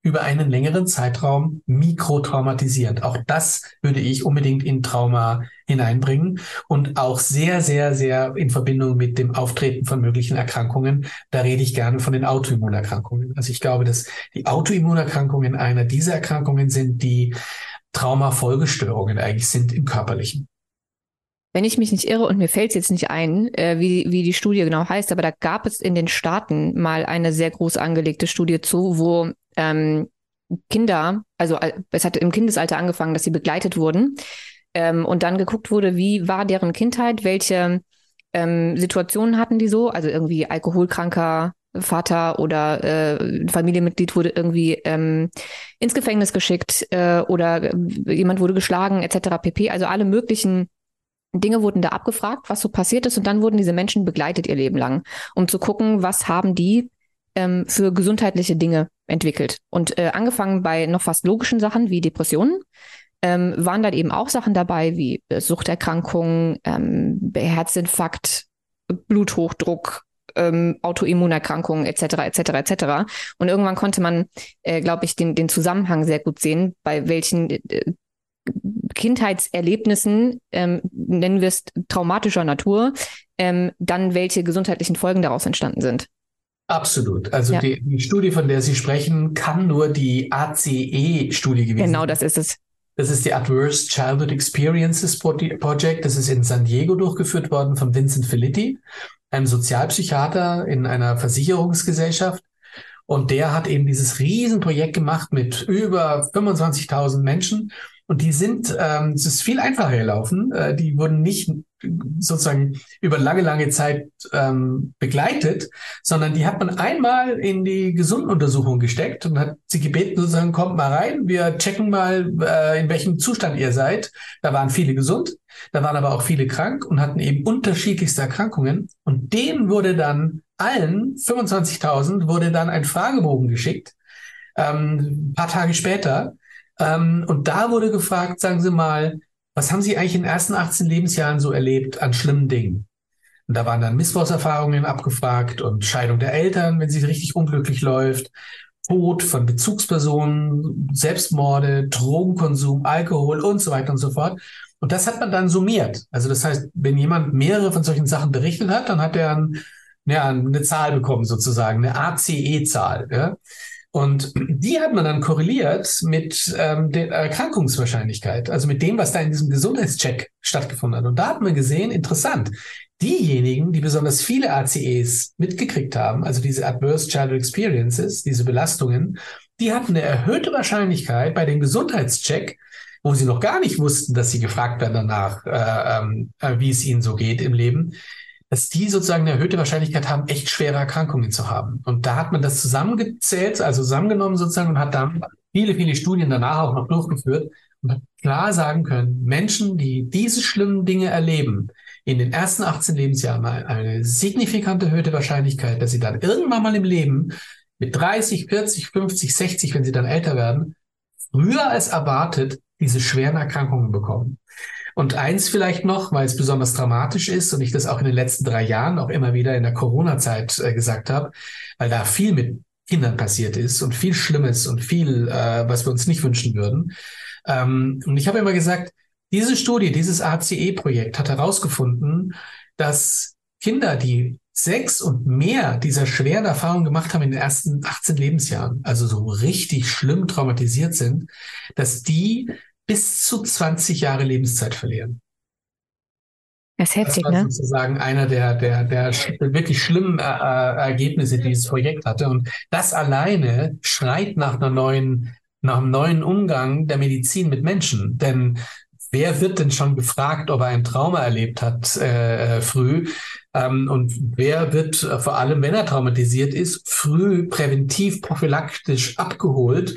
über einen längeren Zeitraum mikrotraumatisierend. Auch das würde ich unbedingt in Trauma hineinbringen und auch sehr, sehr, sehr in Verbindung mit dem Auftreten von möglichen Erkrankungen. Da rede ich gerne von den Autoimmunerkrankungen. Also ich glaube, dass die Autoimmunerkrankungen einer dieser Erkrankungen sind, die Traumafolgestörungen eigentlich sind im körperlichen. Wenn ich mich nicht irre und mir fällt es jetzt nicht ein, äh, wie, wie die Studie genau heißt, aber da gab es in den Staaten mal eine sehr groß angelegte Studie zu, wo ähm, Kinder, also äh, es hat im Kindesalter angefangen, dass sie begleitet wurden ähm, und dann geguckt wurde, wie war deren Kindheit, welche ähm, Situationen hatten die so, also irgendwie alkoholkranker Vater oder äh, Familienmitglied wurde irgendwie ähm, ins Gefängnis geschickt äh, oder äh, jemand wurde geschlagen etc. pp. Also alle möglichen Dinge wurden da abgefragt, was so passiert ist und dann wurden diese Menschen begleitet ihr Leben lang, um zu gucken, was haben die ähm, für gesundheitliche Dinge entwickelt. Und äh, angefangen bei noch fast logischen Sachen wie Depressionen, ähm, waren dann eben auch Sachen dabei wie äh, Suchterkrankungen, ähm, Herzinfarkt, Bluthochdruck, ähm, Autoimmunerkrankungen etc. etc. etc. Und irgendwann konnte man, äh, glaube ich, den, den Zusammenhang sehr gut sehen, bei welchen äh, Kindheitserlebnissen, ähm, nennen wir es traumatischer Natur, ähm, dann welche gesundheitlichen Folgen daraus entstanden sind. Absolut. Also ja. die, die, Studie, von der Sie sprechen, kann nur die ACE-Studie gewesen Genau, das ist es. Das ist die Adverse Childhood Experiences Project. Das ist in San Diego durchgeführt worden von Vincent Felitti, einem Sozialpsychiater in einer Versicherungsgesellschaft. Und der hat eben dieses Riesenprojekt gemacht mit über 25.000 Menschen und die sind, ähm, es ist viel einfacher gelaufen. Äh, die wurden nicht sozusagen über lange, lange Zeit ähm, begleitet, sondern die hat man einmal in die Gesundenuntersuchung gesteckt und hat sie gebeten, sozusagen, kommt mal rein, wir checken mal, äh, in welchem Zustand ihr seid. Da waren viele gesund, da waren aber auch viele krank und hatten eben unterschiedlichste Erkrankungen. Und denen wurde dann allen, 25.000, wurde dann ein Fragebogen geschickt, ähm, ein paar Tage später, ähm, und da wurde gefragt, sagen Sie mal, was haben Sie eigentlich in den ersten 18 Lebensjahren so erlebt an schlimmen Dingen? Und da waren dann Missbrauchserfahrungen abgefragt und Scheidung der Eltern, wenn sie richtig unglücklich läuft, Tod von Bezugspersonen, Selbstmorde, Drogenkonsum, Alkohol und so weiter und so fort. Und das hat man dann summiert. Also das heißt, wenn jemand mehrere von solchen Sachen berichtet hat, dann hat er ein, ja, eine Zahl bekommen sozusagen, eine ACE-Zahl. Ja? Und die hat man dann korreliert mit ähm, der Erkrankungswahrscheinlichkeit, also mit dem, was da in diesem Gesundheitscheck stattgefunden hat. Und da hat man gesehen, interessant, diejenigen, die besonders viele ACEs mitgekriegt haben, also diese Adverse Childhood Experiences, diese Belastungen, die hatten eine erhöhte Wahrscheinlichkeit bei dem Gesundheitscheck, wo sie noch gar nicht wussten, dass sie gefragt werden danach, äh, ähm, äh, wie es ihnen so geht im Leben, dass die sozusagen eine erhöhte Wahrscheinlichkeit haben, echt schwere Erkrankungen zu haben. Und da hat man das zusammengezählt, also zusammengenommen sozusagen und hat dann viele, viele Studien danach auch noch durchgeführt und hat klar sagen können, Menschen, die diese schlimmen Dinge erleben, in den ersten 18 Lebensjahren eine signifikant erhöhte Wahrscheinlichkeit, dass sie dann irgendwann mal im Leben mit 30, 40, 50, 60, wenn sie dann älter werden, früher als erwartet diese schweren Erkrankungen bekommen. Und eins vielleicht noch, weil es besonders dramatisch ist und ich das auch in den letzten drei Jahren auch immer wieder in der Corona-Zeit äh, gesagt habe, weil da viel mit Kindern passiert ist und viel Schlimmes und viel, äh, was wir uns nicht wünschen würden. Ähm, und ich habe immer gesagt, diese Studie, dieses ACE-Projekt hat herausgefunden, dass Kinder, die sechs und mehr dieser schweren Erfahrungen gemacht haben in den ersten 18 Lebensjahren, also so richtig schlimm traumatisiert sind, dass die bis zu 20 Jahre Lebenszeit verlieren. Das ist heftig, das war ne? sozusagen einer der, der, der wirklich schlimmen äh, äh, Ergebnisse, die dieses Projekt hatte. Und das alleine schreit nach einer neuen nach einem neuen Umgang der Medizin mit Menschen. Denn wer wird denn schon gefragt, ob er ein Trauma erlebt hat äh, früh? Ähm, und wer wird äh, vor allem, wenn er traumatisiert ist, früh präventiv prophylaktisch abgeholt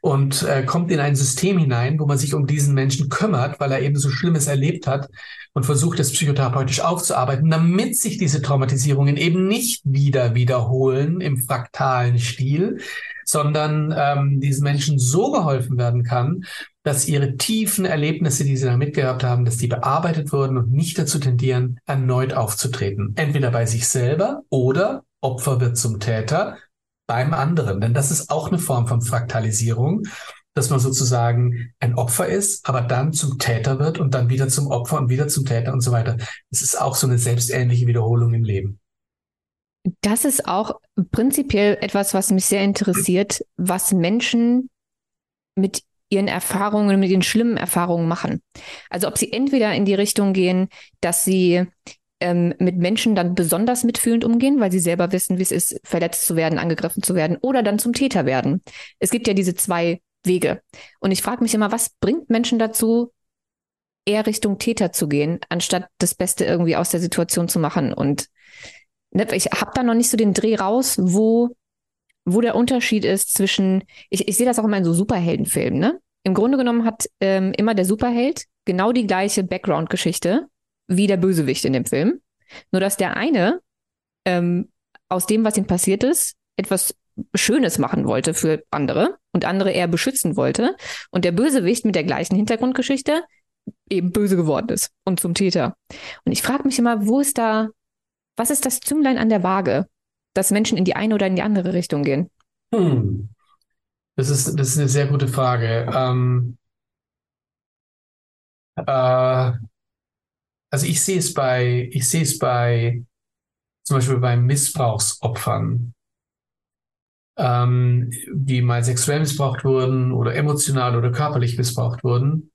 und äh, kommt in ein System hinein, wo man sich um diesen Menschen kümmert, weil er eben so Schlimmes erlebt hat und versucht, es psychotherapeutisch aufzuarbeiten, damit sich diese Traumatisierungen eben nicht wieder wiederholen im fraktalen Stil, sondern ähm, diesen Menschen so geholfen werden kann, dass ihre tiefen Erlebnisse, die sie da mitgehabt haben, dass die bearbeitet wurden und nicht dazu tendieren, erneut aufzutreten. Entweder bei sich selber oder Opfer wird zum Täter beim anderen. Denn das ist auch eine Form von Fraktalisierung, dass man sozusagen ein Opfer ist, aber dann zum Täter wird und dann wieder zum Opfer und wieder zum Täter und so weiter. Es ist auch so eine selbstähnliche Wiederholung im Leben. Das ist auch prinzipiell etwas, was mich sehr interessiert, was Menschen mit ihren Erfahrungen, mit den schlimmen Erfahrungen machen. Also ob sie entweder in die Richtung gehen, dass sie ähm, mit Menschen dann besonders mitfühlend umgehen, weil sie selber wissen, wie es ist, verletzt zu werden, angegriffen zu werden, oder dann zum Täter werden. Es gibt ja diese zwei Wege. Und ich frage mich immer, was bringt Menschen dazu, eher Richtung Täter zu gehen, anstatt das Beste irgendwie aus der Situation zu machen. Und ne, ich habe da noch nicht so den Dreh raus, wo wo der Unterschied ist zwischen, ich, ich sehe das auch immer in so Superheldenfilmen, ne? Im Grunde genommen hat ähm, immer der Superheld genau die gleiche Background-Geschichte wie der Bösewicht in dem Film. Nur dass der eine ähm, aus dem, was ihm passiert ist, etwas Schönes machen wollte für andere und andere eher beschützen wollte. Und der Bösewicht mit der gleichen Hintergrundgeschichte eben böse geworden ist und zum Täter. Und ich frage mich immer, wo ist da, was ist das Zünglein an der Waage? Dass Menschen in die eine oder in die andere Richtung gehen? Hm. Das ist, das ist eine sehr gute Frage. Ähm, äh, also ich sehe es bei, ich sehe es bei, zum Beispiel bei Missbrauchsopfern, ähm, die mal sexuell missbraucht wurden oder emotional oder körperlich missbraucht wurden,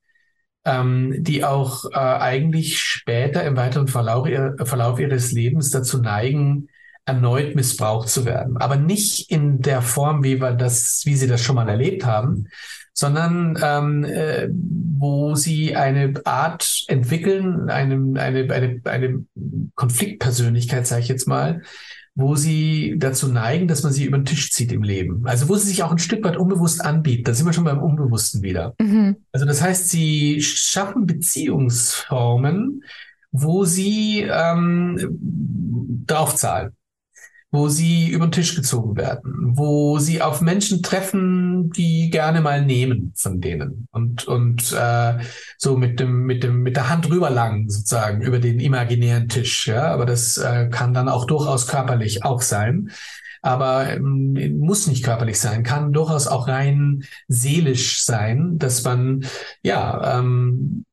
ähm, die auch äh, eigentlich später im weiteren Verlauf, Verlauf ihres Lebens dazu neigen, erneut missbraucht zu werden. Aber nicht in der Form, wie wir das, wie sie das schon mal erlebt haben, sondern ähm, äh, wo sie eine Art entwickeln, eine, eine, eine, eine Konfliktpersönlichkeit, sage ich jetzt mal, wo sie dazu neigen, dass man sie über den Tisch zieht im Leben. Also wo sie sich auch ein Stück weit unbewusst anbieten. Da sind wir schon beim Unbewussten wieder. Mhm. Also das heißt, sie schaffen Beziehungsformen, wo sie ähm, draufzahlen wo sie über den Tisch gezogen werden, wo sie auf Menschen treffen, die gerne mal nehmen von denen und und äh, so mit dem mit dem mit der Hand rüberlangen sozusagen über den imaginären Tisch. Ja, aber das äh, kann dann auch durchaus körperlich auch sein. Aber ähm, muss nicht körperlich sein, kann durchaus auch rein seelisch sein, dass man ja ähm,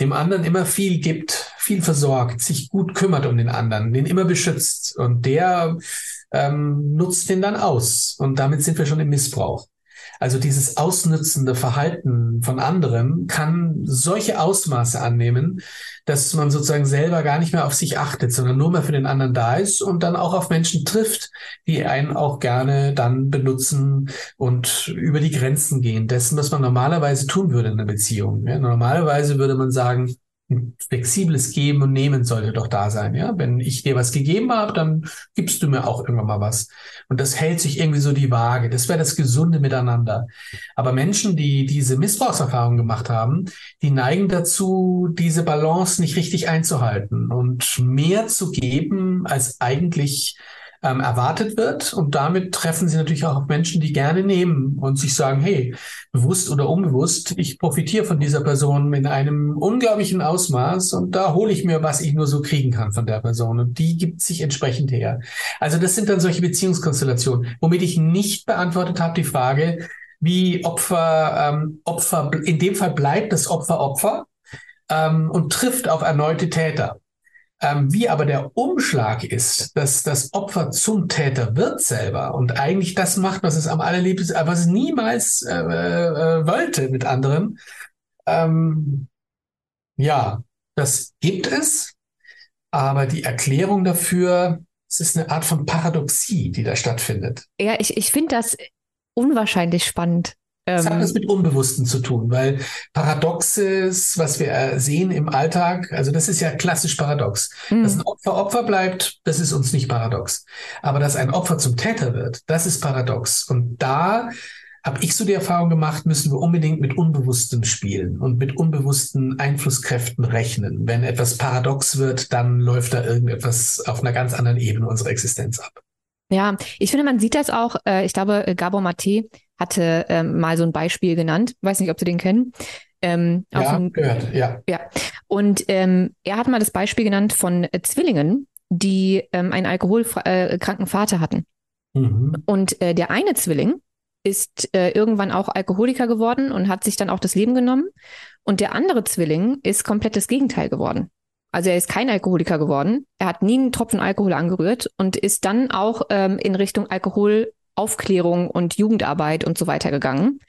dem anderen immer viel gibt, viel versorgt, sich gut kümmert um den anderen, den immer beschützt und der ähm, nutzt den dann aus und damit sind wir schon im Missbrauch. Also dieses ausnützende Verhalten von anderen kann solche Ausmaße annehmen, dass man sozusagen selber gar nicht mehr auf sich achtet, sondern nur mehr für den anderen da ist und dann auch auf Menschen trifft, die einen auch gerne dann benutzen und über die Grenzen gehen dessen, was man normalerweise tun würde in einer Beziehung. Ja, normalerweise würde man sagen, flexibles Geben und Nehmen sollte doch da sein. Ja, wenn ich dir was gegeben habe, dann gibst du mir auch irgendwann mal was. Und das hält sich irgendwie so die Waage. Das wäre das gesunde Miteinander. Aber Menschen, die diese Missbrauchserfahrung gemacht haben, die neigen dazu, diese Balance nicht richtig einzuhalten und mehr zu geben, als eigentlich ähm, erwartet wird. Und damit treffen sie natürlich auch auf Menschen, die gerne nehmen und sich sagen, hey, bewusst oder unbewusst, ich profitiere von dieser Person in einem unglaublichen Ausmaß und da hole ich mir, was ich nur so kriegen kann von der Person. Und die gibt sich entsprechend her. Also das sind dann solche Beziehungskonstellationen, womit ich nicht beantwortet habe die Frage, wie Opfer, ähm, Opfer, in dem Fall bleibt das Opfer Opfer ähm, und trifft auf erneute Täter. Ähm, wie aber der Umschlag ist, dass das Opfer zum Täter wird selber und eigentlich das macht, was es am allerliebsten, äh, was es niemals äh, äh, wollte mit anderen. Ähm, ja, das gibt es, aber die Erklärung dafür, es ist eine Art von Paradoxie, die da stattfindet. Ja, ich, ich finde das unwahrscheinlich spannend. Das hat was mit Unbewussten zu tun, weil Paradoxes, was wir äh, sehen im Alltag, also das ist ja klassisch paradox. Mhm. Dass ein Opfer Opfer bleibt, das ist uns nicht paradox. Aber dass ein Opfer zum Täter wird, das ist paradox. Und da habe ich so die Erfahrung gemacht, müssen wir unbedingt mit Unbewusstem spielen und mit unbewussten Einflusskräften rechnen. Wenn etwas paradox wird, dann läuft da irgendetwas auf einer ganz anderen Ebene unserer Existenz ab. Ja, ich finde, man sieht das auch. Äh, ich glaube, Gabor Maté hatte ähm, mal so ein Beispiel genannt. Weiß nicht, ob Sie den kennen. Ähm, ja, ein, gehört, ja. Ja. Und ähm, er hat mal das Beispiel genannt von äh, Zwillingen, die ähm, einen alkoholkranken äh, Vater hatten. Mhm. Und äh, der eine Zwilling ist äh, irgendwann auch Alkoholiker geworden und hat sich dann auch das Leben genommen. Und der andere Zwilling ist komplett das Gegenteil geworden. Also er ist kein Alkoholiker geworden. Er hat nie einen Tropfen Alkohol angerührt und ist dann auch ähm, in Richtung Alkoholaufklärung und Jugendarbeit und so weiter gegangen.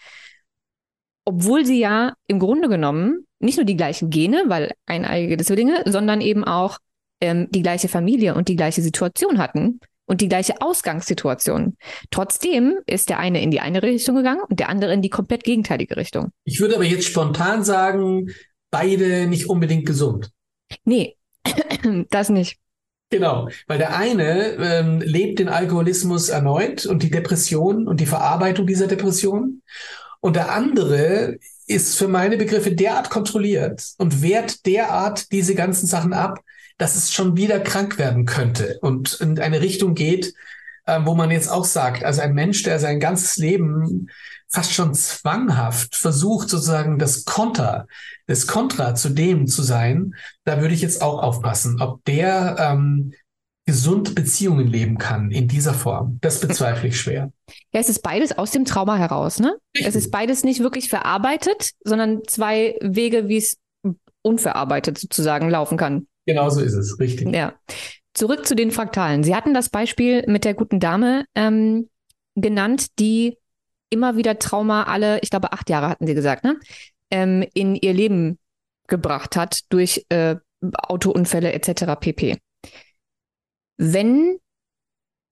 Obwohl sie ja im Grunde genommen nicht nur die gleichen Gene, weil eineigige Zwillinge, sondern eben auch ähm, die gleiche Familie und die gleiche Situation hatten und die gleiche Ausgangssituation. Trotzdem ist der eine in die eine Richtung gegangen und der andere in die komplett gegenteilige Richtung. Ich würde aber jetzt spontan sagen, beide nicht unbedingt gesund. Nee, das nicht. Genau, weil der eine ähm, lebt den Alkoholismus erneut und die Depression und die Verarbeitung dieser Depression. Und der andere ist für meine Begriffe derart kontrolliert und wehrt derart diese ganzen Sachen ab, dass es schon wieder krank werden könnte und in eine Richtung geht, äh, wo man jetzt auch sagt, also ein Mensch, der sein ganzes Leben fast schon zwanghaft versucht, sozusagen das Konter, das Kontra zu dem zu sein, da würde ich jetzt auch aufpassen, ob der ähm, gesund Beziehungen leben kann in dieser Form. Das bezweifle ich schwer. Ja, es ist beides aus dem Trauma heraus, ne? Richtig. Es ist beides nicht wirklich verarbeitet, sondern zwei Wege, wie es unverarbeitet sozusagen laufen kann. Genau so ist es, richtig. Ja. Zurück zu den Fraktalen. Sie hatten das Beispiel mit der guten Dame ähm, genannt, die immer wieder Trauma alle, ich glaube, acht Jahre hatten Sie gesagt, ne? Ähm, in ihr Leben gebracht hat durch äh, Autounfälle etc. pp. Wenn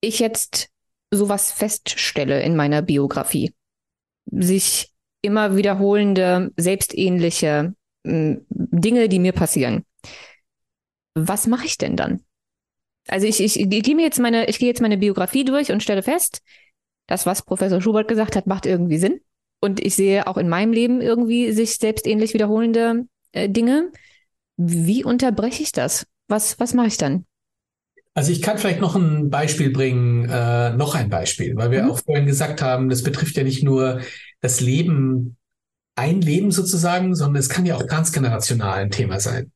ich jetzt sowas feststelle in meiner Biografie, sich immer wiederholende, selbstähnliche äh, Dinge, die mir passieren, was mache ich denn dann? Also ich, ich, ich gehe mir jetzt meine, ich gehe jetzt meine Biografie durch und stelle fest, das, was Professor Schubert gesagt hat, macht irgendwie Sinn. Und ich sehe auch in meinem Leben irgendwie sich selbst ähnlich wiederholende äh, Dinge. Wie unterbreche ich das? Was, was mache ich dann? Also ich kann vielleicht noch ein Beispiel bringen, äh, noch ein Beispiel, weil wir mhm. auch vorhin gesagt haben, das betrifft ja nicht nur das Leben, ein Leben sozusagen, sondern es kann ja auch transgenerational ein Thema sein.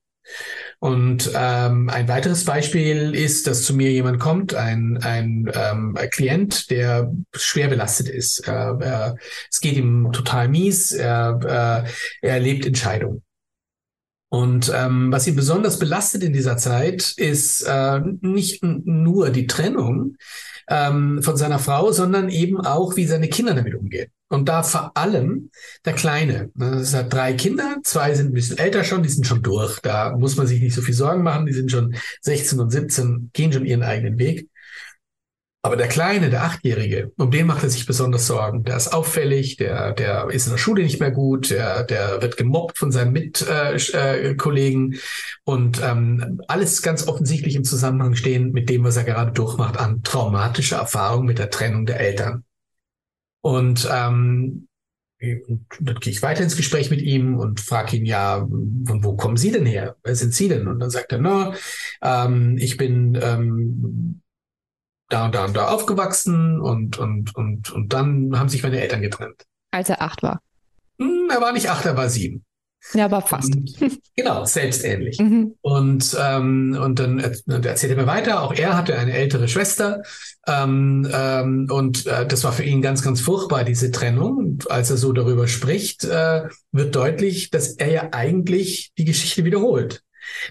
Und ähm, ein weiteres Beispiel ist, dass zu mir jemand kommt, ein, ein, ähm, ein Klient, der schwer belastet ist. Äh, er, es geht ihm total mies, er, äh, er erlebt Entscheidungen. Und ähm, was ihn besonders belastet in dieser Zeit, ist äh, nicht nur die Trennung ähm, von seiner Frau, sondern eben auch, wie seine Kinder damit umgehen. Und da vor allem der Kleine. Es hat drei Kinder, zwei sind ein bisschen älter schon, die sind schon durch. Da muss man sich nicht so viel Sorgen machen. Die sind schon 16 und 17, gehen schon ihren eigenen Weg. Aber der Kleine, der Achtjährige, um den macht er sich besonders Sorgen. Der ist auffällig, der, der ist in der Schule nicht mehr gut, der, der wird gemobbt von seinen Mitkollegen äh, äh, und ähm, alles ganz offensichtlich im Zusammenhang stehen mit dem, was er gerade durchmacht an traumatischer Erfahrung mit der Trennung der Eltern. Und ähm, und dann gehe ich weiter ins Gespräch mit ihm und frage ihn, ja, von wo kommen Sie denn her? Wer sind Sie denn? Und dann sagt er, na, ähm, ich bin ähm, da und da und da aufgewachsen und, und, und, und dann haben sich meine Eltern getrennt. Als er acht war. Hm, er war nicht acht, er war sieben. Ja, aber fast. Und, genau, selbstähnlich. Mhm. Und, ähm, und dann erzählt er mir weiter, auch er hatte eine ältere Schwester. Ähm, ähm, und äh, das war für ihn ganz, ganz furchtbar, diese Trennung. Und als er so darüber spricht, äh, wird deutlich, dass er ja eigentlich die Geschichte wiederholt.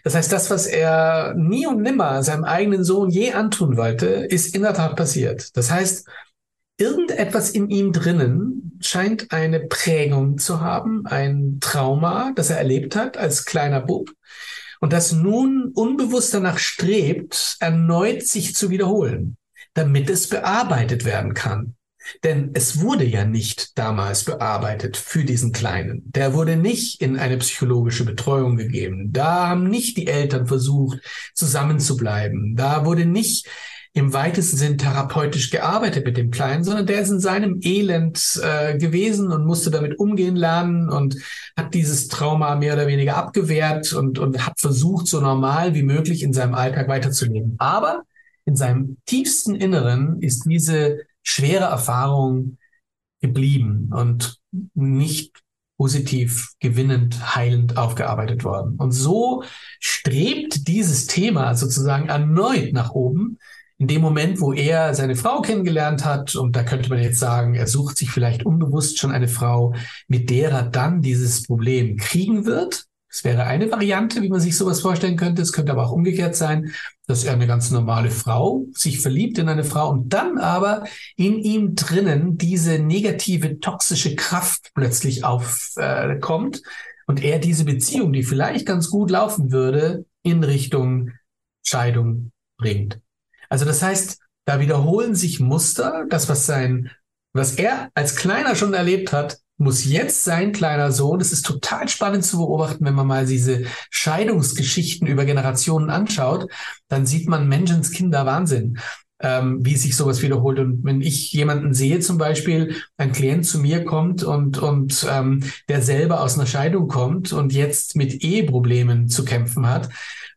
Das heißt, das, was er nie und nimmer seinem eigenen Sohn je antun wollte, ist in der Tat passiert. Das heißt, irgendetwas in ihm drinnen scheint eine Prägung zu haben, ein Trauma, das er erlebt hat als kleiner Bub und das nun unbewusst danach strebt, erneut sich zu wiederholen, damit es bearbeitet werden kann. Denn es wurde ja nicht damals bearbeitet für diesen Kleinen. Der wurde nicht in eine psychologische Betreuung gegeben. Da haben nicht die Eltern versucht, zusammenzubleiben. Da wurde nicht im weitesten Sinn therapeutisch gearbeitet mit dem Kleinen, sondern der ist in seinem Elend äh, gewesen und musste damit umgehen lernen und hat dieses Trauma mehr oder weniger abgewehrt und, und hat versucht, so normal wie möglich in seinem Alltag weiterzuleben. Aber in seinem tiefsten Inneren ist diese schwere Erfahrung geblieben und nicht positiv, gewinnend, heilend aufgearbeitet worden. Und so strebt dieses Thema sozusagen erneut nach oben. In dem Moment, wo er seine Frau kennengelernt hat, und da könnte man jetzt sagen, er sucht sich vielleicht unbewusst schon eine Frau, mit der er dann dieses Problem kriegen wird, das wäre eine Variante, wie man sich sowas vorstellen könnte. Es könnte aber auch umgekehrt sein, dass er eine ganz normale Frau sich verliebt in eine Frau und dann aber in ihm drinnen diese negative, toxische Kraft plötzlich aufkommt äh, und er diese Beziehung, die vielleicht ganz gut laufen würde, in Richtung Scheidung bringt. Also das heißt, da wiederholen sich Muster, das was sein, was er als Kleiner schon erlebt hat, muss jetzt sein kleiner Sohn, es ist total spannend zu beobachten, wenn man mal diese Scheidungsgeschichten über Generationen anschaut, dann sieht man Menschenskinder Wahnsinn. Ähm, wie sich sowas wiederholt. Und wenn ich jemanden sehe, zum Beispiel, ein Klient zu mir kommt und, und ähm, der selber aus einer Scheidung kommt und jetzt mit Eheproblemen zu kämpfen hat,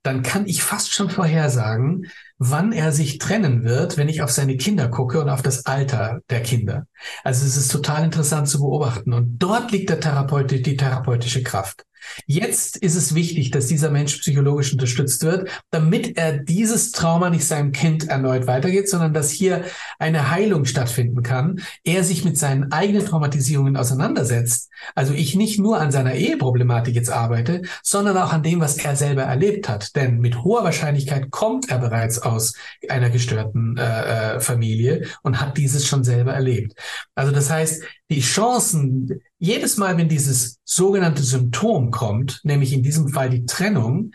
dann kann ich fast schon vorhersagen, wann er sich trennen wird, wenn ich auf seine Kinder gucke und auf das Alter der Kinder. Also es ist total interessant zu beobachten. Und dort liegt der Therapeut, die therapeutische Kraft. Jetzt ist es wichtig, dass dieser Mensch psychologisch unterstützt wird, damit er dieses Trauma nicht seinem Kind erneut weitergeht, sondern dass hier eine Heilung stattfinden kann, er sich mit seinen eigenen Traumatisierungen auseinandersetzt. Also ich nicht nur an seiner Eheproblematik jetzt arbeite, sondern auch an dem, was er selber erlebt hat. Denn mit hoher Wahrscheinlichkeit kommt er bereits aus einer gestörten äh, äh Familie und hat dieses schon selber erlebt. Also das heißt, die Chancen, jedes Mal, wenn dieses sogenannte Symptom kommt, nämlich in diesem Fall die Trennung,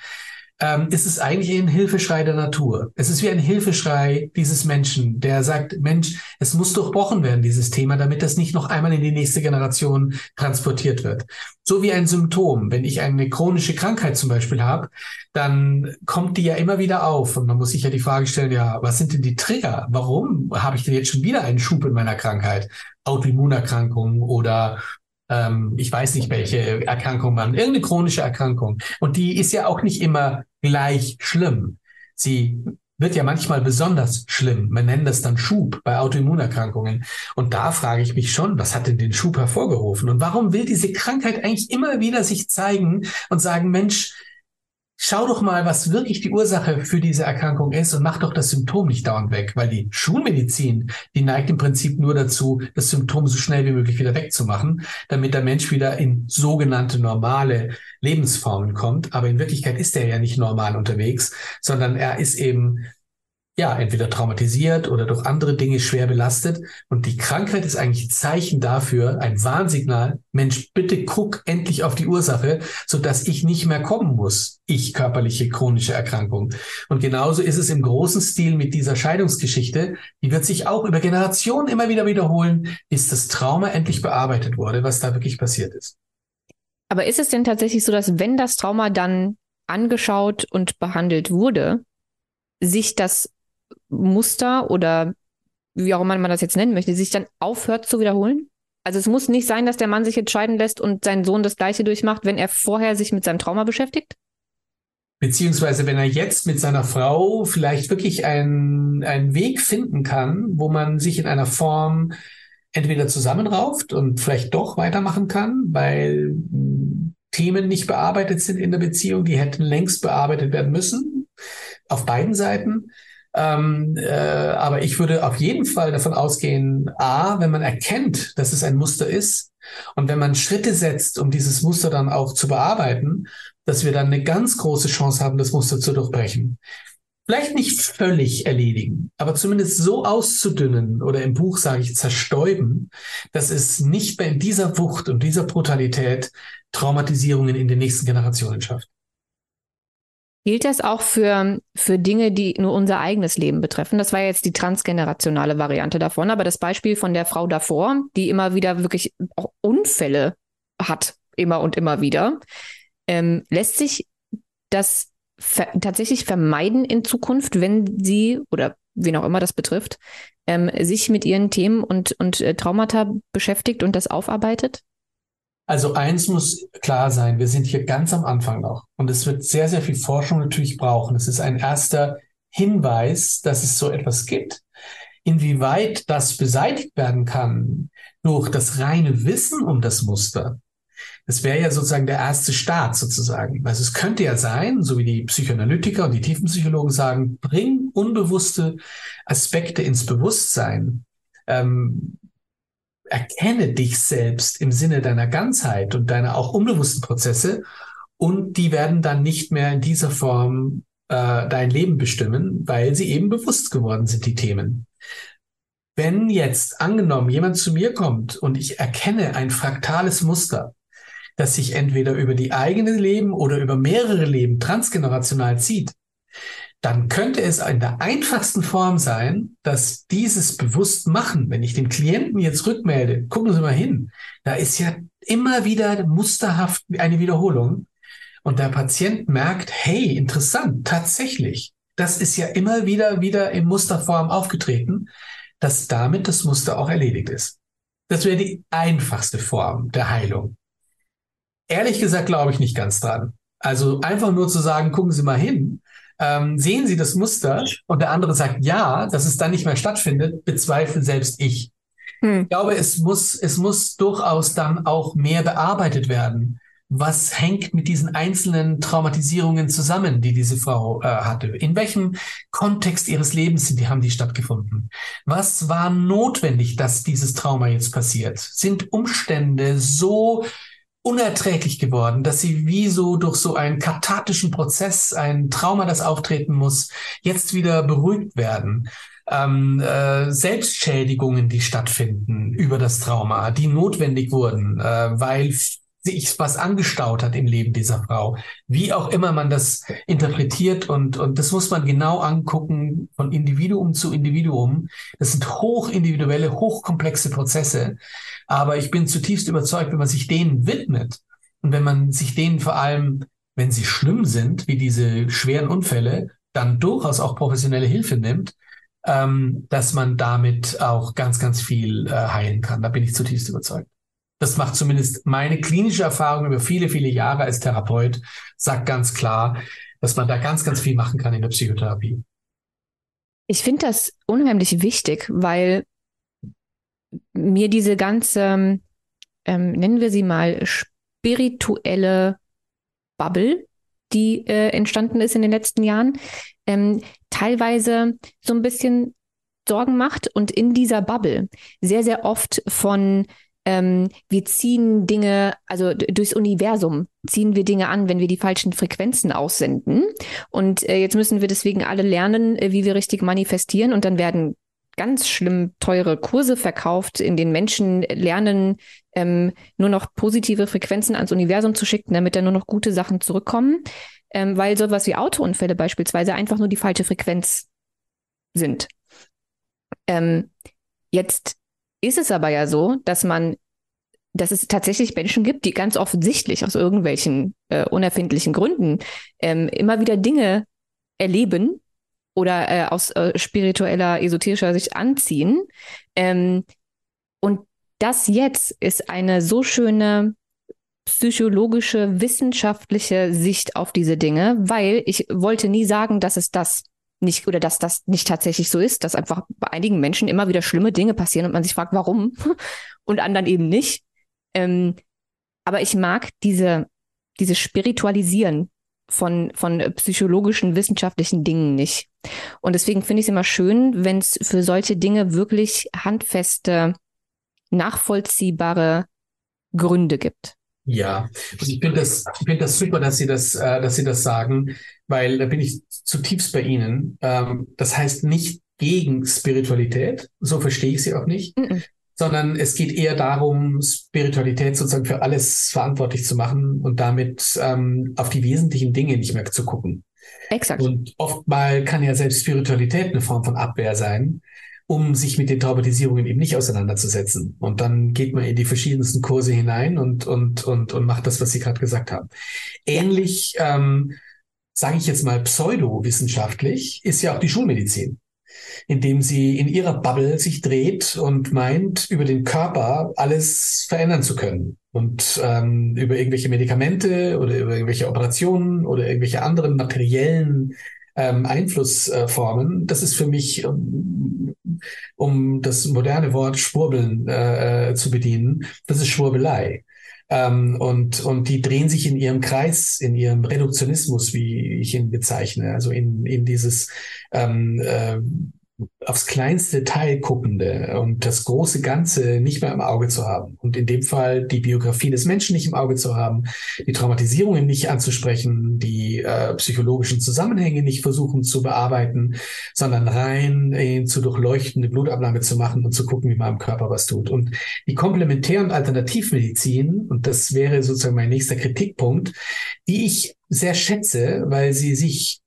ähm, ist es eigentlich ein Hilfeschrei der Natur. Es ist wie ein Hilfeschrei dieses Menschen, der sagt, Mensch, es muss durchbrochen werden, dieses Thema, damit das nicht noch einmal in die nächste Generation transportiert wird. So wie ein Symptom. Wenn ich eine chronische Krankheit zum Beispiel habe, dann kommt die ja immer wieder auf. Und man muss sich ja die Frage stellen, ja, was sind denn die Trigger? Warum habe ich denn jetzt schon wieder einen Schub in meiner Krankheit? Autoimmunerkrankungen oder ähm, ich weiß nicht, welche Erkrankung man, irgendeine chronische Erkrankung. Und die ist ja auch nicht immer gleich schlimm. Sie wird ja manchmal besonders schlimm. Man nennt das dann Schub bei Autoimmunerkrankungen. Und da frage ich mich schon, was hat denn den Schub hervorgerufen? Und warum will diese Krankheit eigentlich immer wieder sich zeigen und sagen, Mensch, schau doch mal, was wirklich die Ursache für diese Erkrankung ist und mach doch das Symptom nicht dauernd weg, weil die Schulmedizin, die neigt im Prinzip nur dazu, das Symptom so schnell wie möglich wieder wegzumachen, damit der Mensch wieder in sogenannte normale Lebensformen kommt. Aber in Wirklichkeit ist er ja nicht normal unterwegs, sondern er ist eben ja, entweder traumatisiert oder durch andere Dinge schwer belastet. Und die Krankheit ist eigentlich ein Zeichen dafür, ein Warnsignal. Mensch, bitte guck endlich auf die Ursache, so dass ich nicht mehr kommen muss. Ich körperliche chronische Erkrankung. Und genauso ist es im großen Stil mit dieser Scheidungsgeschichte. Die wird sich auch über Generationen immer wieder wiederholen, bis das Trauma endlich bearbeitet wurde, was da wirklich passiert ist. Aber ist es denn tatsächlich so, dass wenn das Trauma dann angeschaut und behandelt wurde, sich das Muster oder wie auch immer man das jetzt nennen möchte, sich dann aufhört zu wiederholen? Also es muss nicht sein, dass der Mann sich entscheiden lässt und sein Sohn das gleiche durchmacht, wenn er vorher sich mit seinem Trauma beschäftigt? Beziehungsweise wenn er jetzt mit seiner Frau vielleicht wirklich einen, einen Weg finden kann, wo man sich in einer Form entweder zusammenrauft und vielleicht doch weitermachen kann, weil Themen nicht bearbeitet sind in der Beziehung, die hätten längst bearbeitet werden müssen, auf beiden Seiten ähm, äh, aber ich würde auf jeden Fall davon ausgehen, a, wenn man erkennt, dass es ein Muster ist und wenn man Schritte setzt, um dieses Muster dann auch zu bearbeiten, dass wir dann eine ganz große Chance haben, das Muster zu durchbrechen. Vielleicht nicht völlig erledigen, aber zumindest so auszudünnen oder im Buch sage ich zerstäuben, dass es nicht mehr in dieser Wucht und dieser Brutalität Traumatisierungen in den nächsten Generationen schafft. Gilt das auch für, für Dinge, die nur unser eigenes Leben betreffen? Das war jetzt die transgenerationale Variante davon, aber das Beispiel von der Frau davor, die immer wieder wirklich auch Unfälle hat, immer und immer wieder, ähm, lässt sich das ver tatsächlich vermeiden in Zukunft, wenn sie oder wen auch immer das betrifft, ähm, sich mit ihren Themen und, und äh, Traumata beschäftigt und das aufarbeitet? Also eins muss klar sein, wir sind hier ganz am Anfang noch und es wird sehr, sehr viel Forschung natürlich brauchen. Es ist ein erster Hinweis, dass es so etwas gibt. Inwieweit das beseitigt werden kann durch das reine Wissen um das Muster, das wäre ja sozusagen der erste Start sozusagen. Also es könnte ja sein, so wie die Psychoanalytiker und die Tiefenpsychologen sagen, bring unbewusste Aspekte ins Bewusstsein. Ähm, erkenne dich selbst im Sinne deiner Ganzheit und deiner auch unbewussten Prozesse und die werden dann nicht mehr in dieser Form äh, dein Leben bestimmen, weil sie eben bewusst geworden sind, die Themen. Wenn jetzt angenommen jemand zu mir kommt und ich erkenne ein fraktales Muster, das sich entweder über die eigene Leben oder über mehrere Leben transgenerational zieht, dann könnte es in der einfachsten Form sein, dass dieses bewusst machen, wenn ich dem Klienten jetzt rückmelde, gucken Sie mal hin, da ist ja immer wieder musterhaft eine Wiederholung. Und der Patient merkt, hey, interessant, tatsächlich, das ist ja immer wieder, wieder in Musterform aufgetreten, dass damit das Muster auch erledigt ist. Das wäre die einfachste Form der Heilung. Ehrlich gesagt glaube ich nicht ganz dran. Also einfach nur zu sagen, gucken Sie mal hin, ähm, sehen Sie das Muster und der andere sagt ja, dass es dann nicht mehr stattfindet, bezweifle selbst ich. Hm. Ich glaube, es muss, es muss durchaus dann auch mehr bearbeitet werden. Was hängt mit diesen einzelnen Traumatisierungen zusammen, die diese Frau äh, hatte? In welchem Kontext ihres Lebens sind die, haben die stattgefunden? Was war notwendig, dass dieses Trauma jetzt passiert? Sind Umstände so unerträglich geworden, dass sie wie so durch so einen kathartischen Prozess, ein Trauma, das auftreten muss, jetzt wieder beruhigt werden. Ähm, äh, Selbstschädigungen, die stattfinden über das Trauma, die notwendig wurden, äh, weil sich was angestaut hat im Leben dieser Frau. Wie auch immer man das interpretiert und, und das muss man genau angucken von Individuum zu Individuum. Das sind hochindividuelle, hochkomplexe Prozesse. Aber ich bin zutiefst überzeugt, wenn man sich denen widmet und wenn man sich denen vor allem, wenn sie schlimm sind, wie diese schweren Unfälle, dann durchaus auch professionelle Hilfe nimmt, ähm, dass man damit auch ganz, ganz viel äh, heilen kann. Da bin ich zutiefst überzeugt. Das macht zumindest meine klinische Erfahrung über viele, viele Jahre als Therapeut, sagt ganz klar, dass man da ganz, ganz viel machen kann in der Psychotherapie. Ich finde das unheimlich wichtig, weil mir diese ganze, ähm, nennen wir sie mal, spirituelle Bubble, die äh, entstanden ist in den letzten Jahren, ähm, teilweise so ein bisschen Sorgen macht und in dieser Bubble sehr, sehr oft von ähm, wir ziehen Dinge, also durchs Universum ziehen wir Dinge an, wenn wir die falschen Frequenzen aussenden. Und äh, jetzt müssen wir deswegen alle lernen, äh, wie wir richtig manifestieren. Und dann werden ganz schlimm teure Kurse verkauft, in denen Menschen lernen, ähm, nur noch positive Frequenzen ans Universum zu schicken, damit da nur noch gute Sachen zurückkommen. Ähm, weil sowas wie Autounfälle beispielsweise einfach nur die falsche Frequenz sind. Ähm, jetzt ist es aber ja so, dass man, dass es tatsächlich Menschen gibt, die ganz offensichtlich aus irgendwelchen äh, unerfindlichen Gründen ähm, immer wieder Dinge erleben oder äh, aus äh, spiritueller, esoterischer Sicht anziehen. Ähm, und das jetzt ist eine so schöne psychologische, wissenschaftliche Sicht auf diese Dinge, weil ich wollte nie sagen, dass es das nicht oder dass das nicht tatsächlich so ist, dass einfach bei einigen Menschen immer wieder schlimme Dinge passieren und man sich fragt, warum und anderen eben nicht. Ähm, aber ich mag diese, diese Spiritualisieren von, von psychologischen, wissenschaftlichen Dingen nicht. Und deswegen finde ich es immer schön, wenn es für solche Dinge wirklich handfeste, nachvollziehbare Gründe gibt. Ja, also ich finde das, ich finde das super, dass Sie das, äh, dass Sie das sagen, weil da bin ich zutiefst bei Ihnen. Ähm, das heißt nicht gegen Spiritualität, so verstehe ich sie auch nicht, mhm. sondern es geht eher darum, Spiritualität sozusagen für alles verantwortlich zu machen und damit ähm, auf die wesentlichen Dinge nicht mehr zu gucken. Exakt. Und oftmal kann ja selbst Spiritualität eine Form von Abwehr sein, um sich mit den Traumatisierungen eben nicht auseinanderzusetzen. Und dann geht man in die verschiedensten Kurse hinein und, und, und, und macht das, was Sie gerade gesagt haben. Ähnlich, ähm, sage ich jetzt mal, pseudowissenschaftlich, ist ja auch die Schulmedizin indem sie in ihrer Bubble sich dreht und meint, über den Körper alles verändern zu können. Und ähm, über irgendwelche Medikamente oder über irgendwelche Operationen oder irgendwelche anderen materiellen ähm, Einflussformen, das ist für mich, um, um das moderne Wort Schwurbeln äh, äh, zu bedienen, das ist Schwurbelei. Ähm, und, und die drehen sich in ihrem Kreis, in ihrem Reduktionismus, wie ich ihn bezeichne, also in, in dieses ähm, äh, aufs kleinste Detail guckende und das große Ganze nicht mehr im Auge zu haben. Und in dem Fall die Biografie des Menschen nicht im Auge zu haben, die Traumatisierungen nicht anzusprechen, die äh, psychologischen Zusammenhänge nicht versuchen zu bearbeiten, sondern rein äh, zu durchleuchten, eine Blutabnahme zu machen und zu gucken, wie man im Körper was tut. Und die Komplementär- und Alternativmedizin, und das wäre sozusagen mein nächster Kritikpunkt, die ich sehr schätze, weil sie sich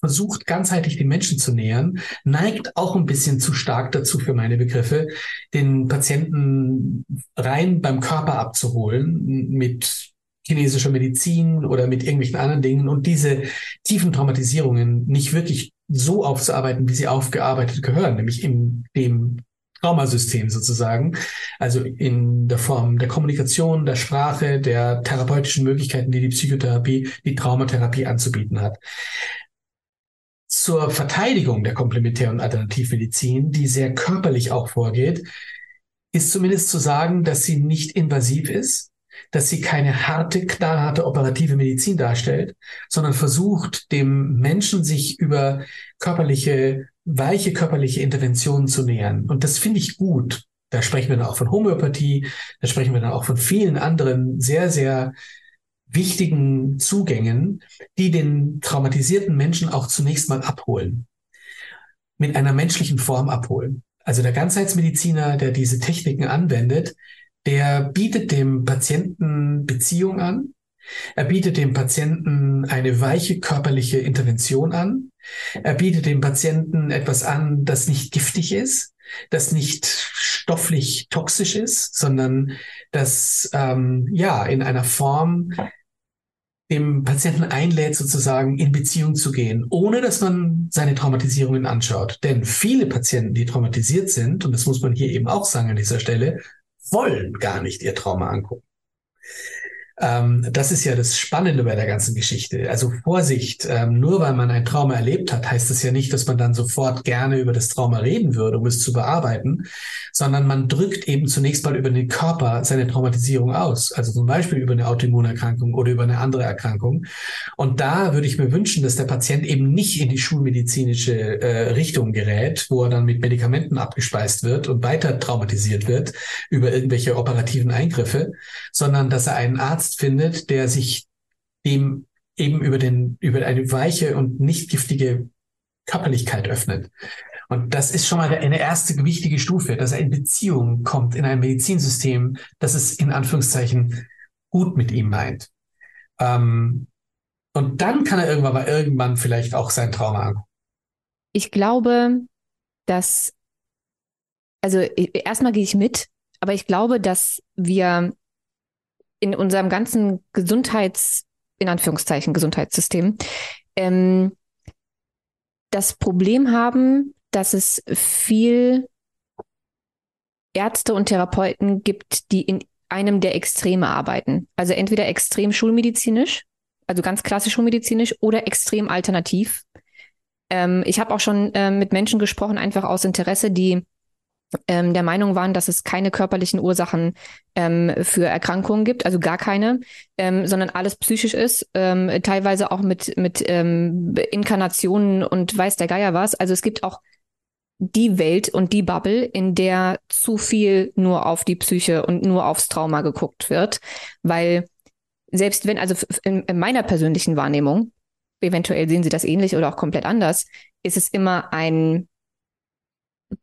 versucht, ganzheitlich den Menschen zu nähern, neigt auch ein bisschen zu stark dazu für meine Begriffe, den Patienten rein beim Körper abzuholen mit chinesischer Medizin oder mit irgendwelchen anderen Dingen und diese tiefen Traumatisierungen nicht wirklich so aufzuarbeiten, wie sie aufgearbeitet gehören, nämlich in dem Traumasystem sozusagen, also in der Form der Kommunikation, der Sprache, der therapeutischen Möglichkeiten, die die Psychotherapie, die Traumatherapie anzubieten hat zur Verteidigung der Komplementär- und Alternativmedizin, die sehr körperlich auch vorgeht, ist zumindest zu sagen, dass sie nicht invasiv ist, dass sie keine harte, knallharte operative Medizin darstellt, sondern versucht, dem Menschen sich über körperliche, weiche körperliche Interventionen zu nähern. Und das finde ich gut. Da sprechen wir dann auch von Homöopathie, da sprechen wir dann auch von vielen anderen sehr, sehr wichtigen Zugängen, die den traumatisierten Menschen auch zunächst mal abholen, mit einer menschlichen Form abholen. Also der Ganzheitsmediziner, der diese Techniken anwendet, der bietet dem Patienten Beziehung an, er bietet dem Patienten eine weiche körperliche Intervention an. Er bietet dem Patienten etwas an, das nicht giftig ist, das nicht stofflich toxisch ist, sondern das ähm, ja in einer Form dem Patienten einlädt, sozusagen in Beziehung zu gehen, ohne dass man seine Traumatisierungen anschaut. Denn viele Patienten, die traumatisiert sind, und das muss man hier eben auch sagen an dieser Stelle, wollen gar nicht ihr Trauma angucken. Ähm, das ist ja das Spannende bei der ganzen Geschichte. Also Vorsicht, ähm, nur weil man ein Trauma erlebt hat, heißt das ja nicht, dass man dann sofort gerne über das Trauma reden würde, um es zu bearbeiten, sondern man drückt eben zunächst mal über den Körper seine Traumatisierung aus. Also zum Beispiel über eine Autoimmunerkrankung oder über eine andere Erkrankung. Und da würde ich mir wünschen, dass der Patient eben nicht in die schulmedizinische äh, Richtung gerät, wo er dann mit Medikamenten abgespeist wird und weiter traumatisiert wird über irgendwelche operativen Eingriffe, sondern dass er einen Arzt Arzt findet, der sich dem eben über den, über eine weiche und nicht giftige Körperlichkeit öffnet. Und das ist schon mal eine erste wichtige Stufe, dass er in Beziehung kommt in ein Medizinsystem, das es in Anführungszeichen gut mit ihm meint. Ähm, und dann kann er irgendwann mal irgendwann vielleicht auch sein Trauma angucken. Ich glaube, dass, also erstmal gehe ich mit, aber ich glaube, dass wir in unserem ganzen Gesundheits, in Anführungszeichen Gesundheitssystem, ähm, das Problem haben, dass es viel Ärzte und Therapeuten gibt, die in einem der Extreme arbeiten. Also entweder extrem schulmedizinisch, also ganz klassisch schulmedizinisch oder extrem alternativ. Ähm, ich habe auch schon äh, mit Menschen gesprochen, einfach aus Interesse, die ähm, der Meinung waren, dass es keine körperlichen Ursachen ähm, für Erkrankungen gibt, also gar keine, ähm, sondern alles psychisch ist, ähm, teilweise auch mit, mit ähm, Inkarnationen und weiß der Geier was. Also es gibt auch die Welt und die Bubble, in der zu viel nur auf die Psyche und nur aufs Trauma geguckt wird, weil selbst wenn, also in, in meiner persönlichen Wahrnehmung, eventuell sehen Sie das ähnlich oder auch komplett anders, ist es immer ein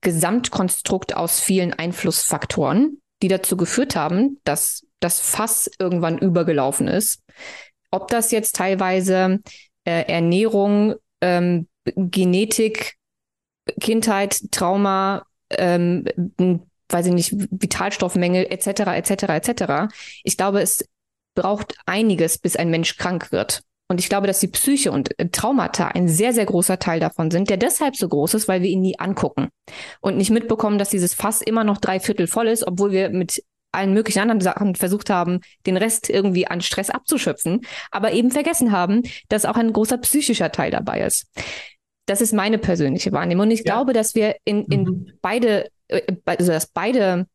Gesamtkonstrukt aus vielen Einflussfaktoren, die dazu geführt haben, dass das Fass irgendwann übergelaufen ist. Ob das jetzt teilweise äh, Ernährung, ähm, Genetik, Kindheit, Trauma, ähm, weiß ich nicht, Vitalstoffmängel etc. etc. etc. Ich glaube, es braucht einiges, bis ein Mensch krank wird. Und ich glaube, dass die Psyche und äh, Traumata ein sehr, sehr großer Teil davon sind, der deshalb so groß ist, weil wir ihn nie angucken und nicht mitbekommen, dass dieses Fass immer noch drei Viertel voll ist, obwohl wir mit allen möglichen anderen Sachen versucht haben, den Rest irgendwie an Stress abzuschöpfen, aber eben vergessen haben, dass auch ein großer psychischer Teil dabei ist. Das ist meine persönliche Wahrnehmung. Und ich ja. glaube, dass wir in, in mhm. beide, äh, also dass beide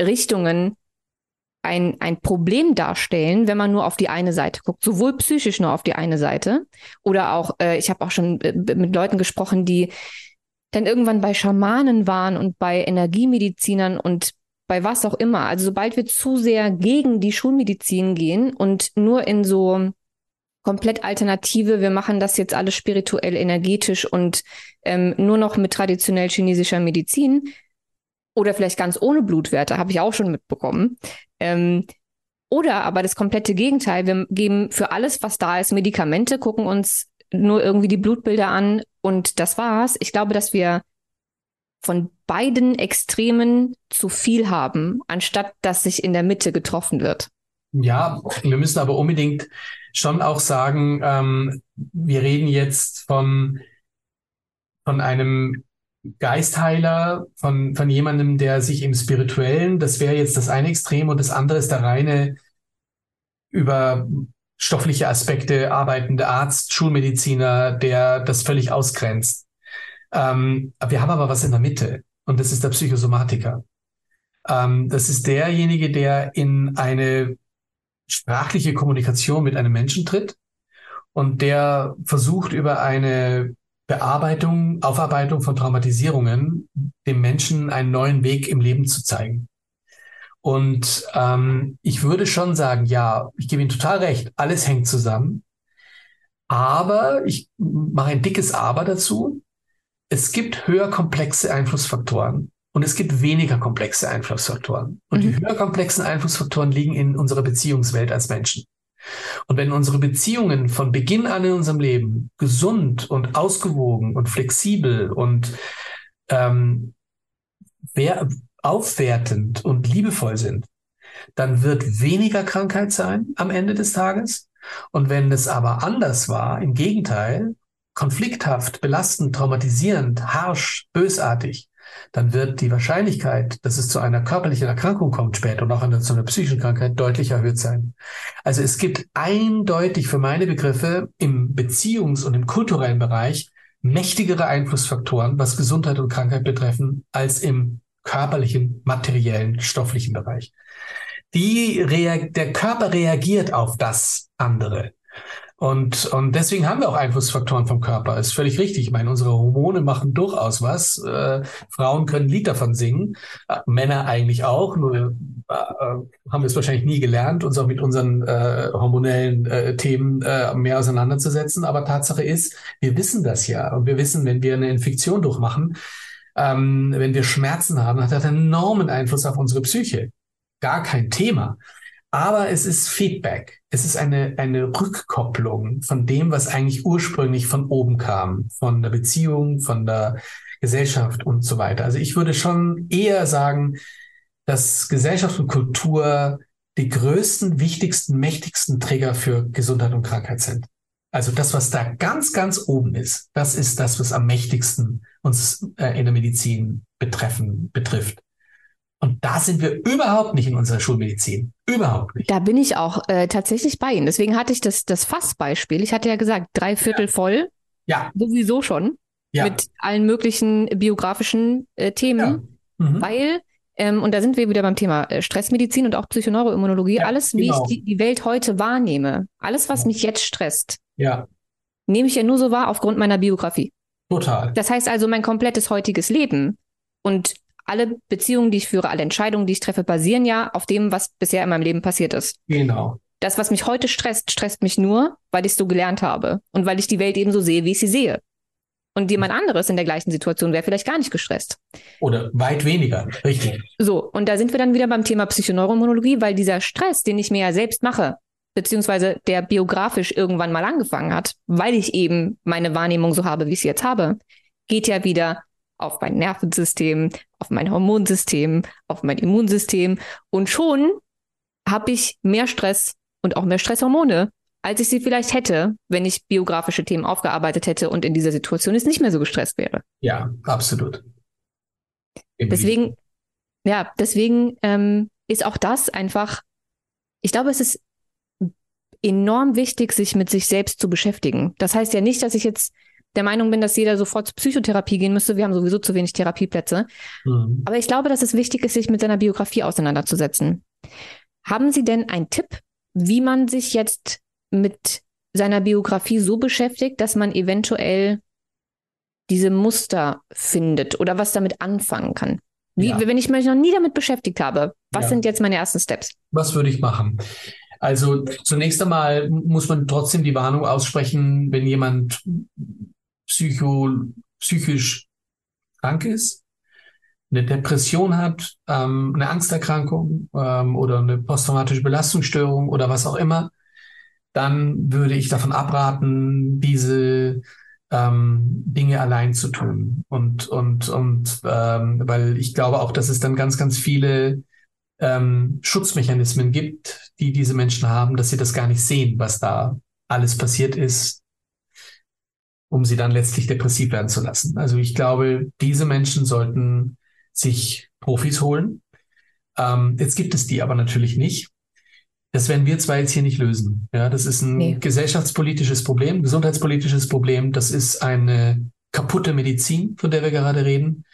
Richtungen ein, ein Problem darstellen, wenn man nur auf die eine Seite guckt, sowohl psychisch nur auf die eine Seite oder auch, äh, ich habe auch schon äh, mit Leuten gesprochen, die dann irgendwann bei Schamanen waren und bei Energiemedizinern und bei was auch immer. Also sobald wir zu sehr gegen die Schulmedizin gehen und nur in so komplett alternative, wir machen das jetzt alles spirituell, energetisch und ähm, nur noch mit traditionell chinesischer Medizin, oder vielleicht ganz ohne Blutwerte, habe ich auch schon mitbekommen. Ähm, oder aber das komplette Gegenteil. Wir geben für alles, was da ist, Medikamente, gucken uns nur irgendwie die Blutbilder an und das war's. Ich glaube, dass wir von beiden Extremen zu viel haben, anstatt dass sich in der Mitte getroffen wird. Ja, wir müssen aber unbedingt schon auch sagen, ähm, wir reden jetzt von, von einem Geistheiler, von, von jemandem, der sich im Spirituellen, das wäre jetzt das eine Extrem und das andere ist der reine über stoffliche Aspekte arbeitende Arzt, Schulmediziner, der das völlig ausgrenzt. Ähm, wir haben aber was in der Mitte und das ist der Psychosomatiker. Ähm, das ist derjenige, der in eine sprachliche Kommunikation mit einem Menschen tritt und der versucht über eine Bearbeitung, Aufarbeitung von Traumatisierungen dem Menschen einen neuen Weg im Leben zu zeigen. Und ähm, ich würde schon sagen, ja, ich gebe Ihnen total recht, alles hängt zusammen. Aber ich mache ein dickes Aber dazu. Es gibt höher komplexe Einflussfaktoren und es gibt weniger komplexe Einflussfaktoren. Und mhm. die höher komplexen Einflussfaktoren liegen in unserer Beziehungswelt als Menschen. Und wenn unsere Beziehungen von Beginn an in unserem Leben gesund und ausgewogen und flexibel und ähm, wer, aufwertend und liebevoll sind, dann wird weniger Krankheit sein am Ende des Tages. Und wenn es aber anders war, im Gegenteil, konflikthaft, belastend, traumatisierend, harsch, bösartig, dann wird die Wahrscheinlichkeit, dass es zu einer körperlichen Erkrankung kommt später und auch zu einer psychischen Krankheit deutlich erhöht sein. Also es gibt eindeutig für meine Begriffe im Beziehungs- und im kulturellen Bereich mächtigere Einflussfaktoren, was Gesundheit und Krankheit betreffen, als im körperlichen, materiellen, stofflichen Bereich. Die der Körper reagiert auf das andere. Und, und deswegen haben wir auch Einflussfaktoren vom Körper. Ist völlig richtig. Ich meine, unsere Hormone machen durchaus was. Äh, Frauen können ein Lied davon singen, äh, Männer eigentlich auch. Nur äh, haben wir es wahrscheinlich nie gelernt, uns auch mit unseren äh, hormonellen äh, Themen äh, mehr auseinanderzusetzen. Aber Tatsache ist, wir wissen das ja. Und wir wissen, wenn wir eine Infektion durchmachen, ähm, wenn wir Schmerzen haben, hat das einen enormen Einfluss auf unsere Psyche. Gar kein Thema. Aber es ist Feedback. Es ist eine, eine Rückkopplung von dem, was eigentlich ursprünglich von oben kam, von der Beziehung, von der Gesellschaft und so weiter. Also ich würde schon eher sagen, dass Gesellschaft und Kultur die größten, wichtigsten, mächtigsten Trigger für Gesundheit und Krankheit sind. Also das, was da ganz, ganz oben ist, das ist das, was am mächtigsten uns äh, in der Medizin betreffen, betrifft. Und da sind wir überhaupt nicht in unserer Schulmedizin. Überhaupt nicht. Da bin ich auch äh, tatsächlich bei Ihnen. Deswegen hatte ich das, das Fassbeispiel. Ich hatte ja gesagt, drei Viertel ja. voll. Ja. Sowieso schon. Ja. Mit allen möglichen biografischen äh, Themen. Ja. Mhm. Weil, ähm, und da sind wir wieder beim Thema äh, Stressmedizin und auch Psychoneuroimmunologie. Alles, wie genau. ich die, die Welt heute wahrnehme, alles, was mich jetzt stresst, ja. nehme ich ja nur so wahr aufgrund meiner Biografie. Total. Das heißt also, mein komplettes heutiges Leben und alle Beziehungen, die ich führe, alle Entscheidungen, die ich treffe, basieren ja auf dem, was bisher in meinem Leben passiert ist. Genau. Das, was mich heute stresst, stresst mich nur, weil ich es so gelernt habe und weil ich die Welt eben so sehe, wie ich sie sehe. Und jemand anderes in der gleichen Situation wäre vielleicht gar nicht gestresst. Oder weit weniger, richtig. So, und da sind wir dann wieder beim Thema Psychoneuroimmunologie, weil dieser Stress, den ich mir ja selbst mache, beziehungsweise der biografisch irgendwann mal angefangen hat, weil ich eben meine Wahrnehmung so habe, wie ich sie jetzt habe, geht ja wieder auf mein Nervensystem, auf mein Hormonsystem, auf mein Immunsystem und schon habe ich mehr Stress und auch mehr Stresshormone, als ich sie vielleicht hätte, wenn ich biografische Themen aufgearbeitet hätte und in dieser Situation es nicht mehr so gestresst wäre. Ja, absolut. Deswegen, ja, deswegen ähm, ist auch das einfach, ich glaube, es ist enorm wichtig, sich mit sich selbst zu beschäftigen. Das heißt ja nicht, dass ich jetzt der Meinung bin, dass jeder sofort zur Psychotherapie gehen müsste. Wir haben sowieso zu wenig Therapieplätze. Mhm. Aber ich glaube, dass es wichtig ist, sich mit seiner Biografie auseinanderzusetzen. Haben Sie denn einen Tipp, wie man sich jetzt mit seiner Biografie so beschäftigt, dass man eventuell diese Muster findet oder was damit anfangen kann? Wie, ja. Wenn ich mich noch nie damit beschäftigt habe, was ja. sind jetzt meine ersten Steps? Was würde ich machen? Also zunächst einmal muss man trotzdem die Warnung aussprechen, wenn jemand psycho, psychisch krank ist, eine Depression hat, ähm, eine Angsterkrankung ähm, oder eine posttraumatische Belastungsstörung oder was auch immer, dann würde ich davon abraten, diese ähm, Dinge allein zu tun. Und, und, und ähm, weil ich glaube auch, dass es dann ganz, ganz viele ähm, Schutzmechanismen gibt, die diese Menschen haben, dass sie das gar nicht sehen, was da alles passiert ist, um sie dann letztlich depressiv werden zu lassen. Also ich glaube, diese Menschen sollten sich Profis holen. Ähm, jetzt gibt es die aber natürlich nicht. Das werden wir zwar jetzt hier nicht lösen. Ja, das ist ein nee. gesellschaftspolitisches Problem, gesundheitspolitisches Problem. Das ist eine kaputte Medizin, von der wir gerade reden,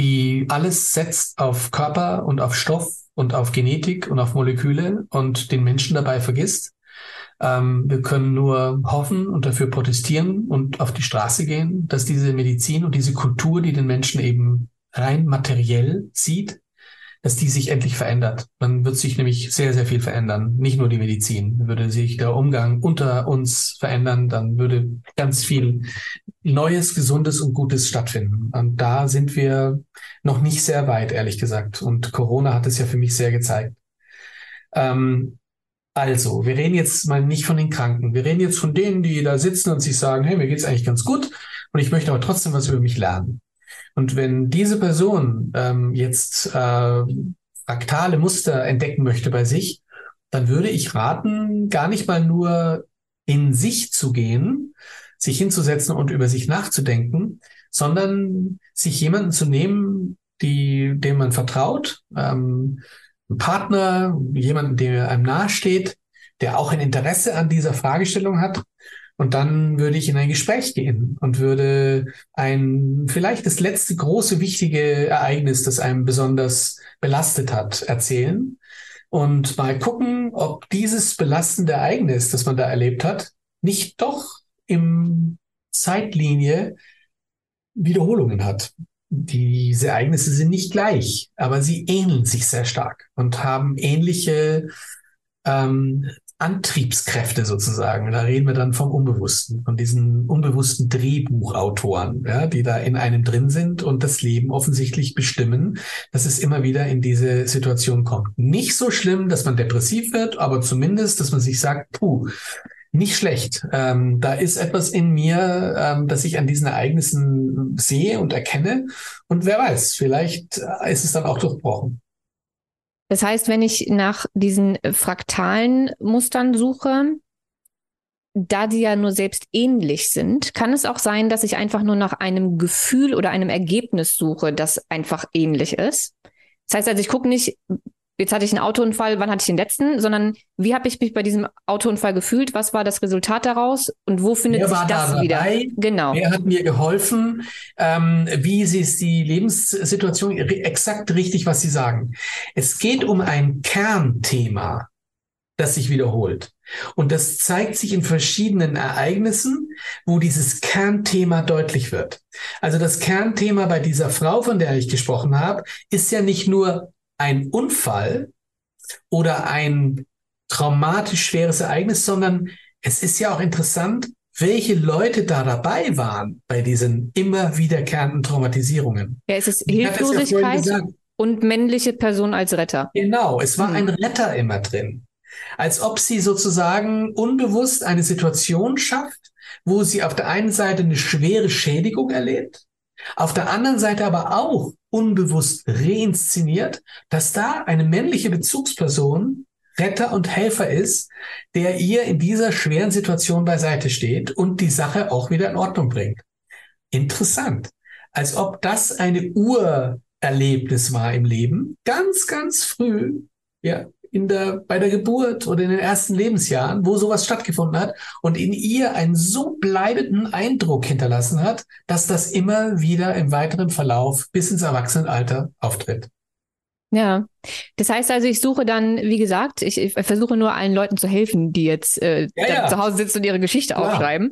die alles setzt auf Körper und auf Stoff und auf Genetik und auf Moleküle und den Menschen dabei vergisst. Ähm, wir können nur hoffen und dafür protestieren und auf die Straße gehen, dass diese Medizin und diese Kultur, die den Menschen eben rein materiell sieht, dass die sich endlich verändert. Dann wird sich nämlich sehr, sehr viel verändern. Nicht nur die Medizin. Würde sich der Umgang unter uns verändern, dann würde ganz viel Neues, Gesundes und Gutes stattfinden. Und da sind wir noch nicht sehr weit, ehrlich gesagt. Und Corona hat es ja für mich sehr gezeigt. Ähm, also, wir reden jetzt mal nicht von den Kranken. Wir reden jetzt von denen, die da sitzen und sich sagen, hey, mir geht's eigentlich ganz gut und ich möchte aber trotzdem was über mich lernen. Und wenn diese Person ähm, jetzt äh, fraktale Muster entdecken möchte bei sich, dann würde ich raten, gar nicht mal nur in sich zu gehen, sich hinzusetzen und über sich nachzudenken, sondern sich jemanden zu nehmen, die, dem man vertraut, ähm, einen Partner, jemanden, der einem nahesteht, der auch ein Interesse an dieser Fragestellung hat und dann würde ich in ein Gespräch gehen und würde ein, vielleicht das letzte große, wichtige Ereignis, das einem besonders belastet hat, erzählen und mal gucken, ob dieses belastende Ereignis, das man da erlebt hat, nicht doch im Zeitlinie Wiederholungen hat. Diese Ereignisse sind nicht gleich, aber sie ähneln sich sehr stark und haben ähnliche ähm, Antriebskräfte sozusagen. Da reden wir dann vom Unbewussten, von diesen unbewussten Drehbuchautoren, ja, die da in einem drin sind und das Leben offensichtlich bestimmen, dass es immer wieder in diese Situation kommt. Nicht so schlimm, dass man depressiv wird, aber zumindest, dass man sich sagt, puh, nicht schlecht. Ähm, da ist etwas in mir, ähm, das ich an diesen Ereignissen sehe und erkenne. Und wer weiß, vielleicht ist es dann auch durchbrochen. Das heißt, wenn ich nach diesen äh, fraktalen Mustern suche, da die ja nur selbst ähnlich sind, kann es auch sein, dass ich einfach nur nach einem Gefühl oder einem Ergebnis suche, das einfach ähnlich ist. Das heißt also, ich gucke nicht, jetzt hatte ich einen Autounfall, wann hatte ich den letzten, sondern wie habe ich mich bei diesem Autounfall gefühlt, was war das Resultat daraus und wo findet Wer sich das da wieder? Genau. Wer hat mir geholfen? Ähm, wie ist die Lebenssituation exakt richtig, was Sie sagen? Es geht um ein Kernthema, das sich wiederholt. Und das zeigt sich in verschiedenen Ereignissen, wo dieses Kernthema deutlich wird. Also das Kernthema bei dieser Frau, von der ich gesprochen habe, ist ja nicht nur ein Unfall oder ein traumatisch schweres Ereignis, sondern es ist ja auch interessant, welche Leute da dabei waren bei diesen immer wiederkehrenden Traumatisierungen. Ja, es ist Hilflosigkeit ja und männliche Person als Retter. Genau, es war mhm. ein Retter immer drin. Als ob sie sozusagen unbewusst eine Situation schafft, wo sie auf der einen Seite eine schwere Schädigung erlebt, auf der anderen Seite aber auch unbewusst reinszeniert, dass da eine männliche Bezugsperson Retter und Helfer ist, der ihr in dieser schweren Situation beiseite steht und die Sache auch wieder in Ordnung bringt. Interessant. Als ob das eine Urerlebnis war im Leben, ganz, ganz früh, ja, in der, bei der Geburt oder in den ersten Lebensjahren, wo sowas stattgefunden hat und in ihr einen so bleibenden Eindruck hinterlassen hat, dass das immer wieder im weiteren Verlauf bis ins Erwachsenenalter auftritt. Ja, das heißt also, ich suche dann, wie gesagt, ich, ich versuche nur allen Leuten zu helfen, die jetzt äh, ja, ja. zu Hause sitzen und ihre Geschichte Klar. aufschreiben.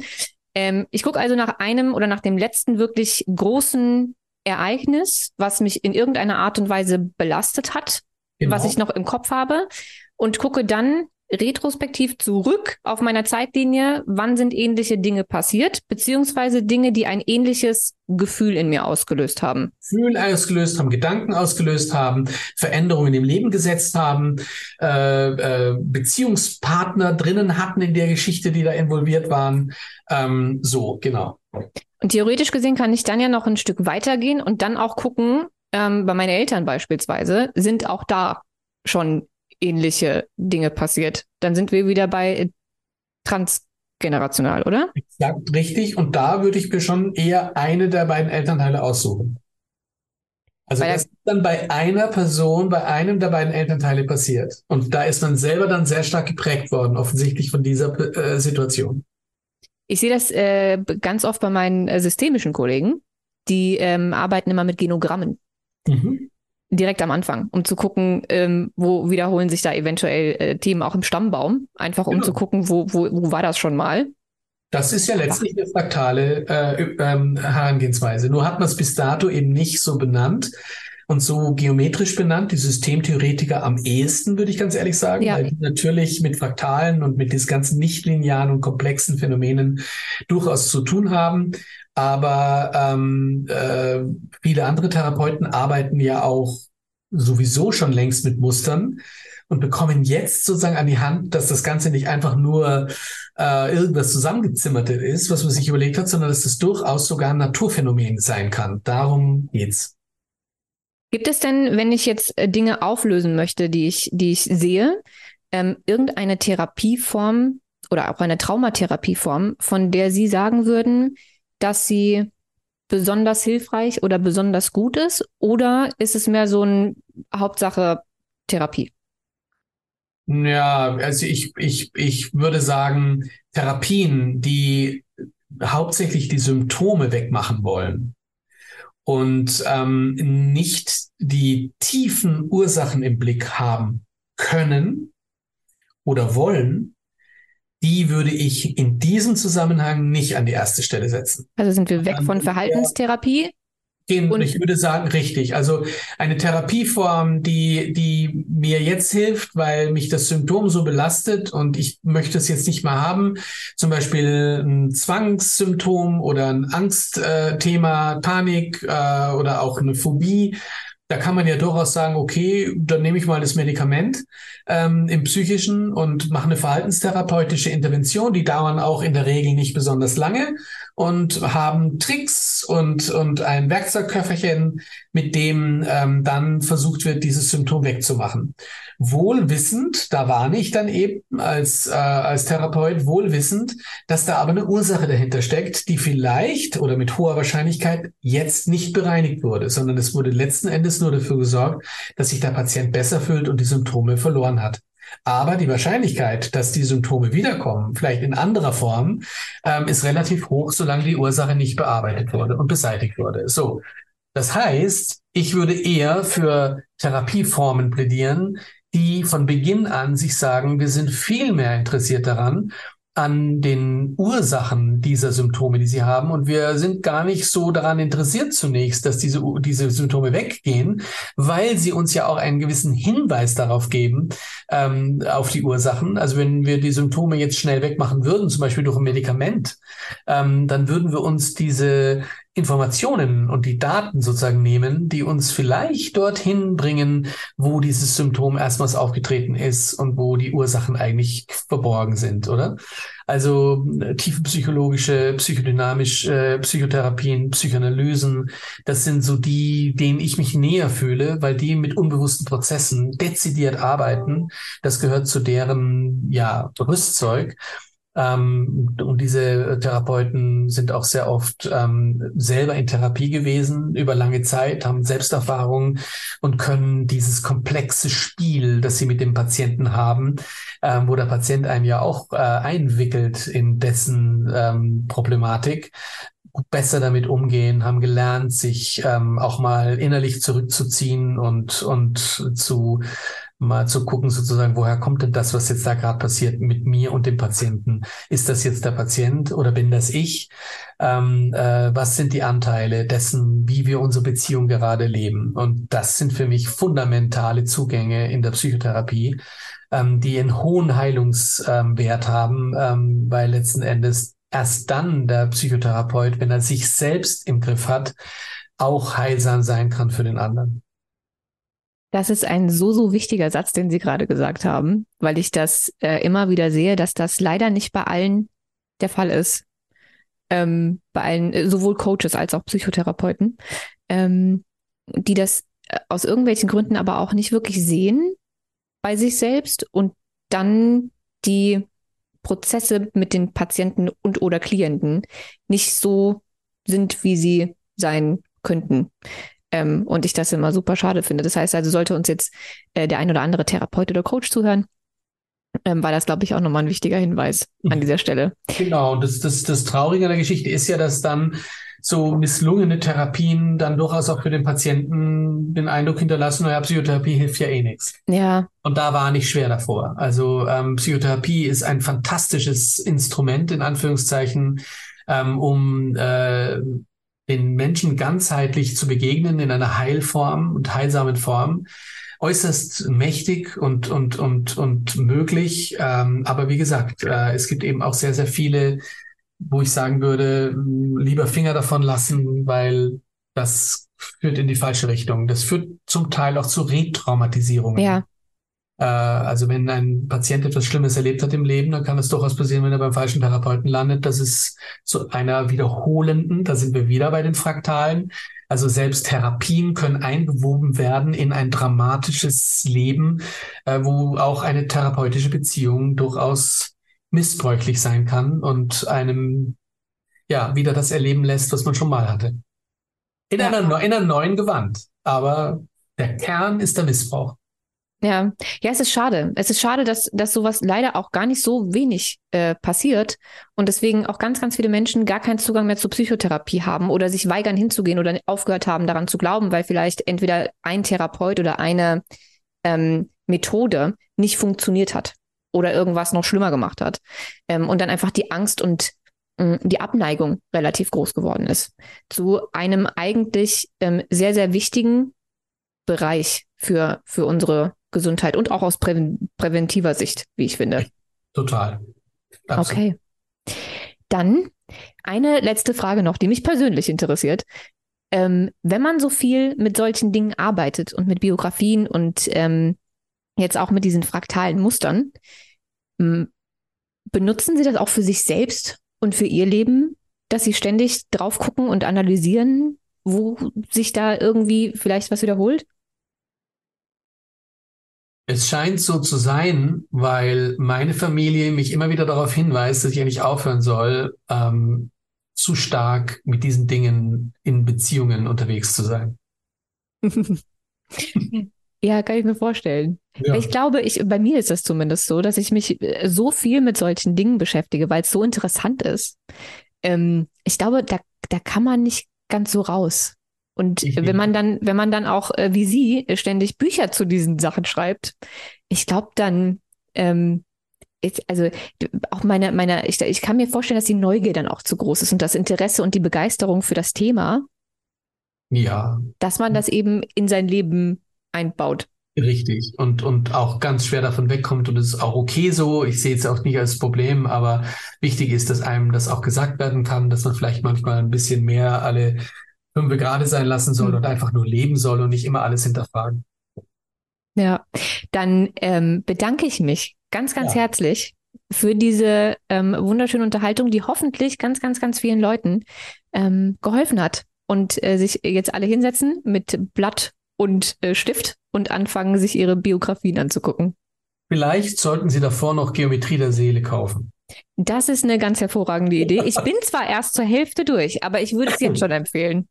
Ähm, ich gucke also nach einem oder nach dem letzten wirklich großen Ereignis, was mich in irgendeiner Art und Weise belastet hat, genau. was ich noch im Kopf habe und gucke dann retrospektiv zurück auf meiner Zeitlinie, wann sind ähnliche Dinge passiert, beziehungsweise Dinge, die ein ähnliches Gefühl in mir ausgelöst haben. Gefühl ausgelöst haben, Gedanken ausgelöst haben, Veränderungen im Leben gesetzt haben, äh, äh, Beziehungspartner drinnen hatten in der Geschichte, die da involviert waren. Ähm, so, genau. Und theoretisch gesehen kann ich dann ja noch ein Stück weitergehen und dann auch gucken, ähm, bei meinen Eltern beispielsweise, sind auch da schon ähnliche Dinge passiert. Dann sind wir wieder bei transgenerational, oder? Exakt, richtig. Und da würde ich mir schon eher eine der beiden Elternteile aussuchen. Also Weil das ist dann bei einer Person, bei einem der beiden Elternteile passiert. Und da ist man selber dann sehr stark geprägt worden, offensichtlich von dieser äh, Situation. Ich sehe das äh, ganz oft bei meinen äh, systemischen Kollegen. Die ähm, arbeiten immer mit Genogrammen. Mhm direkt am Anfang, um zu gucken, ähm, wo wiederholen sich da eventuell äh, Themen auch im Stammbaum, einfach um genau. zu gucken, wo, wo, wo war das schon mal. Das ist ja letztlich eine fraktale äh, ähm, Herangehensweise. Nur hat man es bis dato eben nicht so benannt und so geometrisch benannt, die Systemtheoretiker am ehesten, würde ich ganz ehrlich sagen, ja. weil die natürlich mit Fraktalen und mit diesen ganzen nichtlinearen und komplexen Phänomenen durchaus zu tun haben. Aber ähm, äh, viele andere Therapeuten arbeiten ja auch sowieso schon längst mit Mustern und bekommen jetzt sozusagen an die Hand, dass das Ganze nicht einfach nur äh, irgendwas zusammengezimmerte ist, was man sich überlegt hat, sondern dass das durchaus sogar ein Naturphänomen sein kann. Darum geht's. Gibt es denn, wenn ich jetzt äh, Dinge auflösen möchte, die ich, die ich sehe, ähm, irgendeine Therapieform oder auch eine Traumatherapieform, von der Sie sagen würden, dass sie besonders hilfreich oder besonders gut ist? Oder ist es mehr so ein Hauptsache Therapie? Ja, also ich, ich, ich würde sagen, Therapien, die hauptsächlich die Symptome wegmachen wollen und ähm, nicht die tiefen Ursachen im Blick haben können oder wollen, die würde ich in diesem Zusammenhang nicht an die erste Stelle setzen. Also sind wir weg von Verhaltenstherapie? Und ich würde sagen, richtig. Also eine Therapieform, die, die mir jetzt hilft, weil mich das Symptom so belastet und ich möchte es jetzt nicht mehr haben. Zum Beispiel ein Zwangssymptom oder ein Angstthema, Panik äh, oder auch eine Phobie da kann man ja durchaus sagen, okay, dann nehme ich mal das Medikament ähm, im psychischen und mache eine verhaltenstherapeutische Intervention. Die dauern auch in der Regel nicht besonders lange und haben Tricks und, und ein Werkzeugköfferchen, mit dem ähm, dann versucht wird, dieses Symptom wegzumachen. Wohlwissend, da warne ich dann eben als, äh, als Therapeut, wohlwissend, dass da aber eine Ursache dahinter steckt, die vielleicht oder mit hoher Wahrscheinlichkeit jetzt nicht bereinigt wurde, sondern es wurde letzten Endes nur dafür gesorgt, dass sich der Patient besser fühlt und die Symptome verloren hat. Aber die Wahrscheinlichkeit, dass die Symptome wiederkommen, vielleicht in anderer Form, ähm, ist relativ hoch, solange die Ursache nicht bearbeitet wurde und beseitigt wurde. So. Das heißt, ich würde eher für Therapieformen plädieren, die von Beginn an sich sagen, wir sind viel mehr interessiert daran, an den Ursachen dieser Symptome, die sie haben. Und wir sind gar nicht so daran interessiert zunächst, dass diese, diese Symptome weggehen, weil sie uns ja auch einen gewissen Hinweis darauf geben, ähm, auf die Ursachen. Also wenn wir die Symptome jetzt schnell wegmachen würden, zum Beispiel durch ein Medikament, ähm, dann würden wir uns diese, Informationen und die Daten sozusagen nehmen, die uns vielleicht dorthin bringen, wo dieses Symptom erstmals aufgetreten ist und wo die Ursachen eigentlich verborgen sind, oder? Also äh, tiefenpsychologische, psychodynamische äh, Psychotherapien, Psychoanalysen, das sind so die, denen ich mich näher fühle, weil die mit unbewussten Prozessen dezidiert arbeiten. Das gehört zu deren ja, Rüstzeug. Ähm, und diese Therapeuten sind auch sehr oft ähm, selber in Therapie gewesen über lange Zeit, haben Selbsterfahrung und können dieses komplexe Spiel, das sie mit dem Patienten haben, ähm, wo der Patient einem ja auch äh, einwickelt in dessen ähm, Problematik, besser damit umgehen, haben gelernt, sich ähm, auch mal innerlich zurückzuziehen und, und zu mal zu gucken, sozusagen, woher kommt denn das, was jetzt da gerade passiert mit mir und dem Patienten? Ist das jetzt der Patient oder bin das ich? Ähm, äh, was sind die Anteile dessen, wie wir unsere Beziehung gerade leben? Und das sind für mich fundamentale Zugänge in der Psychotherapie, ähm, die einen hohen Heilungswert haben, ähm, weil letzten Endes erst dann der Psychotherapeut, wenn er sich selbst im Griff hat, auch heilsam sein kann für den anderen. Das ist ein so, so wichtiger Satz, den Sie gerade gesagt haben, weil ich das äh, immer wieder sehe, dass das leider nicht bei allen der Fall ist. Ähm, bei allen, äh, sowohl Coaches als auch Psychotherapeuten, ähm, die das äh, aus irgendwelchen Gründen aber auch nicht wirklich sehen bei sich selbst und dann die Prozesse mit den Patienten und oder Klienten nicht so sind, wie sie sein könnten. Ähm, und ich das immer super schade finde. Das heißt also, sollte uns jetzt äh, der ein oder andere Therapeut oder Coach zuhören, ähm, war das, glaube ich, auch nochmal ein wichtiger Hinweis an dieser Stelle. Genau, das, das, das Traurige an der Geschichte ist ja, dass dann so misslungene Therapien dann durchaus auch für den Patienten den Eindruck hinterlassen, naja, Psychotherapie hilft ja eh nichts. Ja. Und da war nicht schwer davor. Also ähm, Psychotherapie ist ein fantastisches Instrument, in Anführungszeichen, ähm, um äh, den Menschen ganzheitlich zu begegnen in einer Heilform und heilsamen Form äußerst mächtig und und und und möglich. Ähm, aber wie gesagt, äh, es gibt eben auch sehr sehr viele, wo ich sagen würde, lieber Finger davon lassen, weil das führt in die falsche Richtung. Das führt zum Teil auch zu Retraumatisierungen. Ja. Äh, also wenn ein Patient etwas Schlimmes erlebt hat im Leben, dann kann es durchaus passieren, wenn er beim falschen Therapeuten landet, dass es zu einer wiederholenden, da sind wir wieder bei den Fraktalen, also selbst Therapien können einbewoben werden in ein dramatisches Leben, äh, wo auch eine therapeutische Beziehung durchaus missbräuchlich sein kann und einem ja wieder das erleben lässt, was man schon mal hatte. In, ja. einer, in einer neuen Gewand. Aber der Kern ist der Missbrauch. Ja, ja, es ist schade. Es ist schade, dass, dass sowas leider auch gar nicht so wenig äh, passiert und deswegen auch ganz, ganz viele Menschen gar keinen Zugang mehr zur Psychotherapie haben oder sich weigern hinzugehen oder aufgehört haben, daran zu glauben, weil vielleicht entweder ein Therapeut oder eine ähm, Methode nicht funktioniert hat oder irgendwas noch schlimmer gemacht hat ähm, und dann einfach die Angst und äh, die Abneigung relativ groß geworden ist zu einem eigentlich ähm, sehr, sehr wichtigen Bereich für, für unsere Gesundheit und auch aus prä präventiver Sicht, wie ich finde. Total. Absolut. Okay. Dann eine letzte Frage noch, die mich persönlich interessiert. Ähm, wenn man so viel mit solchen Dingen arbeitet und mit Biografien und ähm, jetzt auch mit diesen fraktalen Mustern, benutzen Sie das auch für sich selbst und für Ihr Leben, dass Sie ständig drauf gucken und analysieren, wo sich da irgendwie vielleicht was wiederholt? Es scheint so zu sein, weil meine Familie mich immer wieder darauf hinweist, dass ich eigentlich aufhören soll, ähm, zu stark mit diesen Dingen in Beziehungen unterwegs zu sein. ja, kann ich mir vorstellen. Ja. Ich glaube, ich, bei mir ist das zumindest so, dass ich mich äh, so viel mit solchen Dingen beschäftige, weil es so interessant ist. Ähm, ich glaube, da, da kann man nicht ganz so raus. Und wenn man dann, wenn man dann auch äh, wie Sie ständig Bücher zu diesen Sachen schreibt, ich glaube dann, ähm, ich, also auch meine, meine, ich, ich kann mir vorstellen, dass die Neugier dann auch zu groß ist und das Interesse und die Begeisterung für das Thema. Ja. Dass man das eben in sein Leben einbaut. Richtig. Und, und auch ganz schwer davon wegkommt und es ist auch okay so. Ich sehe es auch nicht als Problem, aber wichtig ist, dass einem das auch gesagt werden kann, dass man vielleicht manchmal ein bisschen mehr alle fünf gerade sein lassen soll mhm. und einfach nur leben soll und nicht immer alles hinterfragen. Ja, dann ähm, bedanke ich mich ganz, ganz ja. herzlich für diese ähm, wunderschöne Unterhaltung, die hoffentlich ganz, ganz, ganz vielen Leuten ähm, geholfen hat und äh, sich jetzt alle hinsetzen mit Blatt und äh, Stift und anfangen, sich ihre Biografien anzugucken. Vielleicht sollten Sie davor noch Geometrie der Seele kaufen. Das ist eine ganz hervorragende Idee. Ich bin zwar erst zur Hälfte durch, aber ich würde es jetzt schon empfehlen.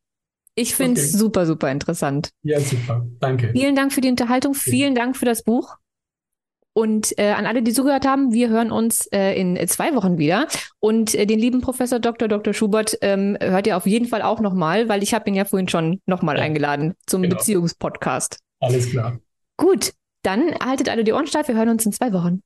Ich finde es okay. super, super interessant. Ja, super. Danke. Vielen Dank für die Unterhaltung. Vielen Dank für das Buch. Und äh, an alle, die zugehört haben, wir hören uns äh, in zwei Wochen wieder. Und äh, den lieben Professor Dr. Dr. Schubert ähm, hört ihr auf jeden Fall auch nochmal, weil ich habe ihn ja vorhin schon nochmal ja. eingeladen zum genau. Beziehungspodcast. Alles klar. Gut, dann haltet alle die Ohren steif. Wir hören uns in zwei Wochen.